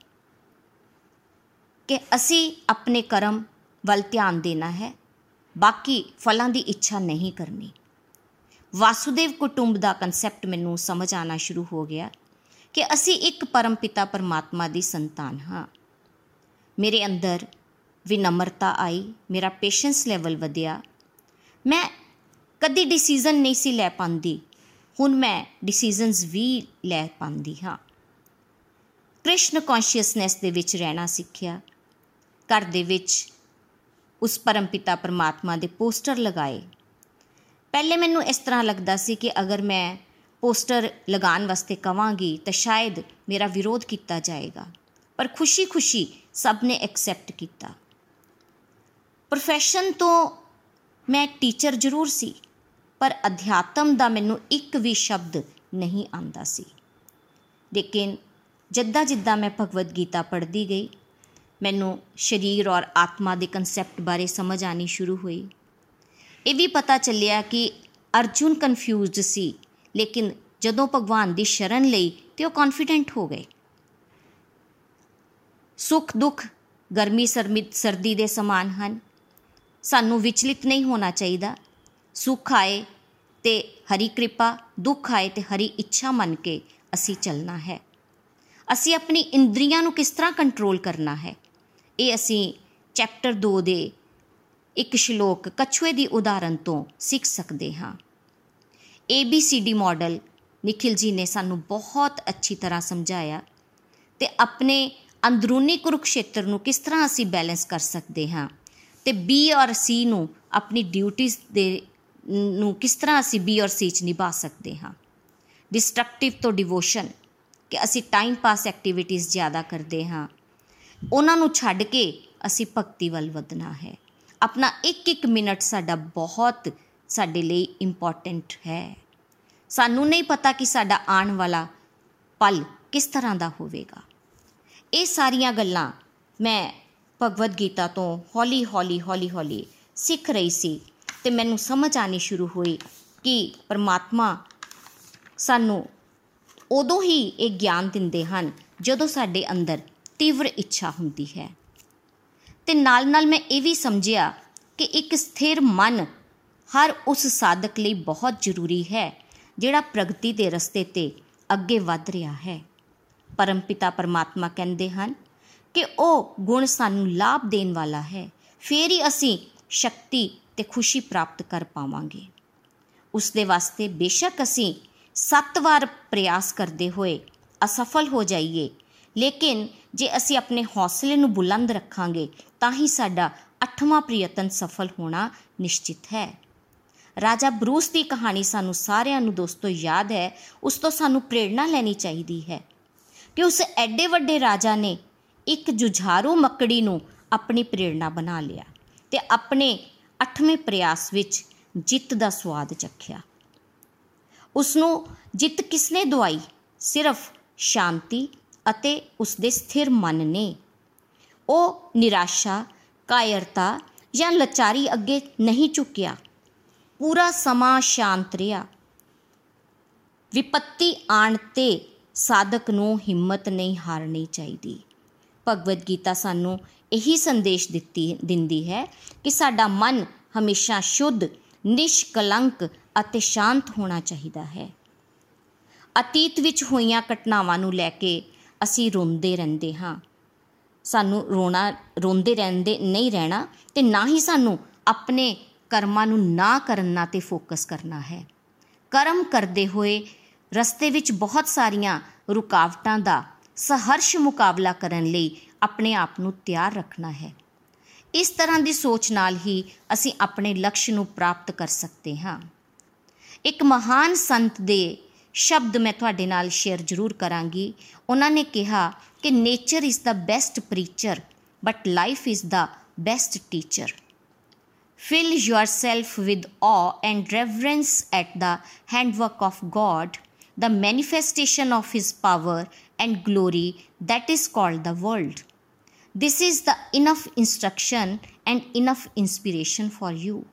ਕਿ ਅਸੀਂ ਆਪਣੇ ਕਰਮ ਵੱਲ ਧਿਆਨ ਦੇਣਾ ਹੈ। ਬਾਕੀ ਫਲਾਂ ਦੀ ਇੱਛਾ ਨਹੀਂ ਕਰਨੀ। ਵਾਸੁਦੇਵ ਕੁਟੁੰਬ ਦਾ ਕਨਸੈਪਟ ਮੈਨੂੰ ਸਮਝ ਆਣਾ ਸ਼ੁਰੂ ਹੋ ਗਿਆ ਕਿ ਅਸੀਂ ਇੱਕ ਪਰਮ ਪਿਤਾ ਪਰਮਾਤਮਾ ਦੀ ਸੰਤਾਨ ਹਾਂ। ਮੇਰੇ ਅੰਦਰ ਵਿਨਮਰਤਾ ਆਈ, ਮੇਰਾ ਪੇਸ਼ੈਂਸ ਲੈਵਲ ਵਧਿਆ। ਮੈਂ ਕਦੀ ਡਿਸੀਜਨ ਨਹੀਂ ਸੀ ਲੈ ਪਾਉਂਦੀ, ਹੁਣ ਮੈਂ ਡਿਸੀਜਨਸ ਵੀ ਲੈ ਪਾਉਂਦੀ ਹਾਂ। ਕ੍ਰਿਸ਼ਨ ਕੌਨਸ਼ੀਅਸਨੈਸ ਦੇ ਵਿੱਚ ਰਹਿਣਾ ਸਿੱਖਿਆ। ਘਰ ਦੇ ਵਿੱਚ ਉਸ ਪਰਮਪਿਤਾ ਪਰਮਾਤਮਾ ਦੇ ਪੋਸਟਰ ਲਗਾਏ। ਪਹਿਲੇ ਮੈਨੂੰ ਇਸ ਤਰ੍ਹਾਂ ਲੱਗਦਾ ਸੀ ਕਿ ਅਗਰ ਮੈਂ ਪੋਸਟਰ ਲਗਾਉਣ ਵਾਸਤੇ ਕਵਾਂਗੀ ਤਾਂ ਸ਼ਾਇਦ ਮੇਰਾ ਵਿਰੋਧ ਕੀਤਾ ਜਾਏਗਾ। ਪਰ ਖੁਸ਼ੀ-ਖੁਸ਼ੀ ਸਭ ਨੇ ਐਕਸੈਪਟ ਕੀਤਾ। ਪ੍ਰੋਫੈਸ਼ਨ ਤੋਂ ਮੈਂ ਟੀਚਰ ਜ਼ਰੂਰ ਸੀ, ਪਰ ਅਧਿਆਤਮ ਦਾ ਮੈਨੂੰ ਇੱਕ ਵੀ ਸ਼ਬਦ ਨਹੀਂ ਆਂਦਾ ਸੀ। ਲੇਕਿਨ ਜਿੱਦਾਂ ਜਿੱਦਾਂ ਮੈਂ ਭਗਵਦ ਗੀਤਾ ਪੜ੍ਹਦੀ ਗਈ ਮੈਨੂੰ ਸਰੀਰ ਔਰ ਆਤਮਾ ਦੇ ਕਨਸੈਪਟ ਬਾਰੇ ਸਮਝ ਆਣੀ ਸ਼ੁਰੂ ਹੋਈ। ਇਹ ਵੀ ਪਤਾ ਚੱਲਿਆ ਕਿ ਅਰਜੁਨ ਕਨਫਿਊਜ਼ਡ ਸੀ, ਲੇਕਿਨ ਜਦੋਂ ਭਗਵਾਨ ਦੀ ਸ਼ਰਨ ਲਈ ਤੇ ਉਹ ਕੌਨਫੀਡੈਂਟ ਹੋ ਗਏ। ਸੁਖ ਦੁੱਖ, ਗਰਮੀ ਸਰਦੀ ਦੇ ਸਮਾਨ ਹਨ। ਸਾਨੂੰ ਵਿਚਲਿਤ ਨਹੀਂ ਹੋਣਾ ਚਾਹੀਦਾ। ਸੁਖ ਆਏ ਤੇ ਹਰੀ ਕਿਰਪਾ, ਦੁੱਖ ਆਏ ਤੇ ਹਰੀ ਇੱਛਾ ਮੰਨ ਕੇ ਅਸੀਂ ਚੱਲਣਾ ਹੈ। ਅਸੀਂ ਆਪਣੀ ਇੰਦਰੀਆਂ ਨੂੰ ਕਿਸ ਤਰ੍ਹਾਂ ਕੰਟਰੋਲ ਕਰਨਾ ਹੈ? ਇਹ ਅਸੀਂ ਚੈਪਟਰ 2 ਦੇ ਇੱਕ ਸ਼ਲੋਕ ਕਛੂਏ ਦੀ ਉਦਾਹਰਨ ਤੋਂ ਸਿੱਖ ਸਕਦੇ ਹਾਂ। ABCD ਮਾਡਲ ਨikhil ji ਨੇ ਸਾਨੂੰ ਬਹੁਤ ਅੱਛੀ ਤਰ੍ਹਾਂ ਸਮਝਾਇਆ ਤੇ ਆਪਣੇ ਅੰਦਰੂਨੀ ਕੁਰੂਕਸ਼ੇਤਰ ਨੂੰ ਕਿਸ ਤਰ੍ਹਾਂ ਅਸੀਂ ਬੈਲੈਂਸ ਕਰ ਸਕਦੇ ਹਾਂ ਤੇ B ਔਰ C ਨੂੰ ਆਪਣੀ ਡਿਊਟੀਆਂ ਦੇ ਨੂੰ ਕਿਸ ਤਰ੍ਹਾਂ ਅਸੀਂ B ਔਰ C ਚ ਨਿਭਾ ਸਕਦੇ ਹਾਂ। ਡਿਸਟਰਕਟਿਵ ਤੋਂ ਡਿਵੋਸ਼ਨ ਕਿ ਅਸੀਂ ਟਾਈਮ ਪਾਸ ਐਕਟੀਵਿਟੀਆਂ ਜ਼ਿਆਦਾ ਕਰਦੇ ਹਾਂ ਉਹਨਾਂ ਨੂੰ ਛੱਡ ਕੇ ਅਸੀਂ ਭਗਤੀ ਵੱਲ ਵਧਣਾ ਹੈ। ਆਪਣਾ ਇੱਕ ਇੱਕ ਮਿੰਟ ਸਾਡਾ ਬਹੁਤ ਸਾਡੇ ਲਈ ਇੰਪੋਰਟੈਂਟ ਹੈ। ਸਾਨੂੰ ਨਹੀਂ ਪਤਾ ਕਿ ਸਾਡਾ ਆਉਣ ਵਾਲਾ ਪਲ ਕਿਸ ਤਰ੍ਹਾਂ ਦਾ ਹੋਵੇਗਾ। ਇਹ ਸਾਰੀਆਂ ਗੱਲਾਂ ਮੈਂ ਭਗਵਦ ਗੀਤਾ ਤੋਂ ਹੌਲੀ ਹੌਲੀ ਹੌਲੀ ਹੌਲੀ ਸਿੱਖ ਰਹੀ ਸੀ ਤੇ ਮੈਨੂੰ ਸਮਝ ਆਣੀ ਸ਼ੁਰੂ ਹੋਈ ਕਿ ਪਰਮਾਤਮਾ ਸਾਨੂੰ ਉਦੋਂ ਹੀ ਇਹ ਗਿਆਨ ਦਿੰਦੇ ਹਨ ਜਦੋਂ ਸਾਡੇ ਅੰਦਰ ਤੀਵਰ ਇੱਛਾ ਹੁੰਦੀ ਹੈ। ਤੇ ਨਾਲ ਨਾਲ ਮੈਂ ਇਹ ਵੀ ਸਮਝਿਆ ਕਿ ਇੱਕ ਸਥਿਰ ਮਨ ਹਰ ਉਸ ਸਾਧਕ ਲਈ ਬਹੁਤ ਜ਼ਰੂਰੀ ਹੈ, ਜਿਹੜਾ ਪ੍ਰਗਤੀ ਦੇ ਰਸਤੇ ਤੇ ਅੱਗੇ ਵਧ ਰਿਹਾ ਹੈ। ਪਰਮਪਿਤਾ ਪਰਮਾਤਮਾ ਕਹਿੰਦੇ ਹਨ ਕਿ ਉਹ ਗੁਣ ਸਾਨੂੰ ਲਾਭ ਦੇਣ ਵਾਲਾ ਹੈ। ਫੇਰ ਹੀ ਅਸੀਂ ਸ਼ਕਤੀ ਤੇ ਖੁਸ਼ੀ ਪ੍ਰਾਪਤ ਕਰ ਪਾਵਾਂਗੇ। ਉਸ ਦੇ ਵਾਸਤੇ ਬੇਸ਼ੱਕ ਅਸੀਂ ਸੱਤ ਵਾਰ ਪ੍ਰਯਾਸ ਕਰਦੇ ਹੋਏ ਅਸਫਲ ਹੋ ਜਾਈਏ ਲੇਕਿਨ ਜੇ ਅਸੀਂ ਆਪਣੇ ਹੌਸਲੇ ਨੂੰ ਬੁਲੰਦ ਰੱਖਾਂਗੇ, ਤਾਂ ਹੀ ਸਾਡਾ ਅੱਠਵਾਂ ਪ੍ਰਯਤਨ ਸਫਲ ਹੋਣਾ ਨਿਸ਼ਚਿਤ ਹੈ। ਰਾਜਾ ਬਰੂਸ ਦੀ ਕਹਾਣੀ ਸਾਨੂੰ ਸਾਰਿਆਂ ਨੂੰ ਦੋਸਤੋ ਯਾਦ ਹੈ, ਉਸ ਤੋਂ ਸਾਨੂੰ ਪ੍ਰੇਰਣਾ ਲੈਣੀ ਚਾਹੀਦੀ ਹੈ ਕਿ ਉਸ ਐਡੇ ਵੱਡੇ ਰਾਜਾ ਨੇ ਇੱਕ ਜੁਝਾਰੂ ਮੱਕੜੀ ਨੂੰ ਆਪਣੀ ਪ੍ਰੇਰਣਾ ਬਣਾ ਲਿਆ ਤੇ ਆਪਣੇ 8ਵੇਂ ਪ੍ਰਯਾਸ ਵਿੱਚ ਜਿੱਤ ਦਾ ਸਵਾਦ ਚਖਿਆ। ਉਸ ਨੂੰ ਜਿੱਤ ਕਿਸਨੇ ਦਵਾਈ? ਸਿਰਫ ਸ਼ਾਂਤੀ ਅਤੇ ਉਸ ਦੇ ਸਥਿਰ ਮਨ ਨੇ। ਉਹ ਨਿਰਾਸ਼ਾ, ਕਾਇਰਤਾ ਜਾਂ ਲਾਚਾਰੀ ਅੱਗੇ ਨਹੀਂ ਝੁਕਿਆ। ਪੂਰਾ ਸਮਾਂ ਸ਼ਾਂਤ ਰਿਹਾ। ਵਿਪੱਤੀ ਆਣ ਤੇ ਸਾਧਕ ਨੂੰ ਹਿੰਮਤ ਨਹੀਂ ਹਾਰਨੀ ਚਾਹੀਦੀ। ਭਗਵਦ ਗੀਤਾ ਸਾਨੂੰ ਇਹੀ ਸੰਦੇਸ਼ ਦਿੱਤੀ, ਦਿੰਦੀ ਹੈ ਕਿ ਸਾਡਾ ਮਨ ਹਮੇਸ਼ਾ ਸ਼ੁੱਧ, ਨਿਸ਼ਕਲੰਕ ਅਤੇ ਸ਼ਾਂਤ ਹੋਣਾ ਚਾਹੀਦਾ ਹੈ। ਅਤੀਤ ਵਿੱਚ ਹੋਈਆਂ ਘਟਨਾਵਾਂ ਨੂੰ ਲੈ ਕੇ ਅਸੀਂ ਰੋਂਦੇ ਰਹਿੰਦੇ ਹਾਂ। ਸਾਨੂੰ ਰੋਣਾ, ਰੋਂਦੇ ਰਹਿੰਦੇ, ਨਹੀਂ ਰਹਿਣਾ ਤੇ ਨਾ ਹੀ ਸਾਨੂੰ ਆਪਣੇ ਕਰਮਾਂ ਨੂੰ ਨਾ ਕਰਨਾ ਤੇ ਫੋਕਸ ਕਰਨਾ ਹੈ। ਕਰਮ ਕਰਦੇ ਹੋਏ ਰਸਤੇ ਵਿੱਚ ਬਹੁਤ ਸਾਰੀਆਂ ਰੁਕਾਵਟਾਂ ਦਾ ਸਹਰਸ਼ ਮੁਕਾਬਲਾ ਕਰਨ ਲਈ ਆਪਣੇ ਆਪ ਨੂੰ ਤਿਆਰ ਰੱਖਣਾ ਹੈ। ਇਸ ਤਰ੍ਹਾਂ ਦੀ ਸੋਚ ਨਾਲ ਹੀ ਅਸੀਂ ਆਪਣੇ ਲਕਸ਼ ਨੂੰ ਪ੍ਰਾਪਤ ਕਰ ਸਕਦੇ ਹਾਂ। ਇੱਕ ਮਹਾਨ ਸੰਤ ਦੇ ਸ਼ਬਦ ਮੈਂ ਤੁਹਾਡੇ ਨਾਲ ਸ਼ੇਅਰ ਜ਼ਰੂਰ ਕਰਾਂਗੀ ਉਹਨਾਂ ਨੇ ਕਿਹਾ ਕਿ nature is the best preacher but life is the best teacher fill yourself with awe and reverence at the handwork of God, the manifestation of His power and glory that is called the world. This is the enough instruction and enough inspiration for you.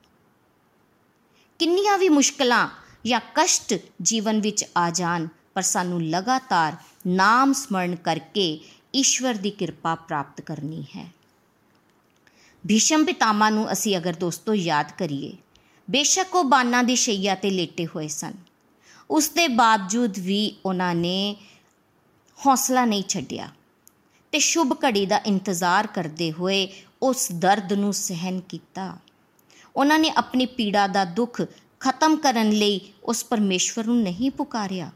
ਕਿੰਨੀਆਂ ਵੀ ਮੁਸ਼ਕਲਾਂ ਜਾਂ ਕਸ਼ਟ ਜੀਵਨ ਵਿੱਚ ਆ ਜਾਣ, ਪਰ ਸਾਨੂੰ ਲਗਾਤਾਰ ਨਾਮ ਸਮਰਨ ਕਰਕੇ ਈਸ਼ਵਰ ਦੀ ਕਿਰਪਾ ਪ੍ਰਾਪਤ ਕਰਨੀ ਹੈ। ਭੀਸ਼ਮ ਪਿਤਾਮਾ ਨੂੰ ਅਸੀਂ ਅਗਰ ਦੋਸਤੋ ਯਾਦ ਕਰੀਏ, ਬੇਸ਼ੱਕ ਉਹ ਬਾਨਾਂ ਦੀ ਸ਼ਈਆ ਤੇ ਲੇਟੇ ਹੋਏ ਸਨ। ਉਸ ਦੇ ਬਾਵਜੂਦ ਵੀ ਉਹਨਾਂ ਨੇ ਹੌਸਲਾ ਨਹੀਂ ਛੱਡਿਆ ਤੇ ਸ਼ੁਭ ਘੜੀ ਦਾ ਇੰਤਜ਼ਾਰ ਕਰਦੇ ਹੋਏ ਉਸ ਦਰਦ ਨੂੰ ਸਹਿਨ ਕੀਤਾ। ਉਹਨਾਂ ਨੇ ਆਪਣੀ ਪੀੜਾ ਦਾ ਦੁੱਖ ਖਤਮ ਕਰਨ ਲਈ ਉਸ ਪਰਮੇਸ਼ਵਰ ਨੂੰ ਨਹੀਂ ਪੁਕਾਰਿਆ।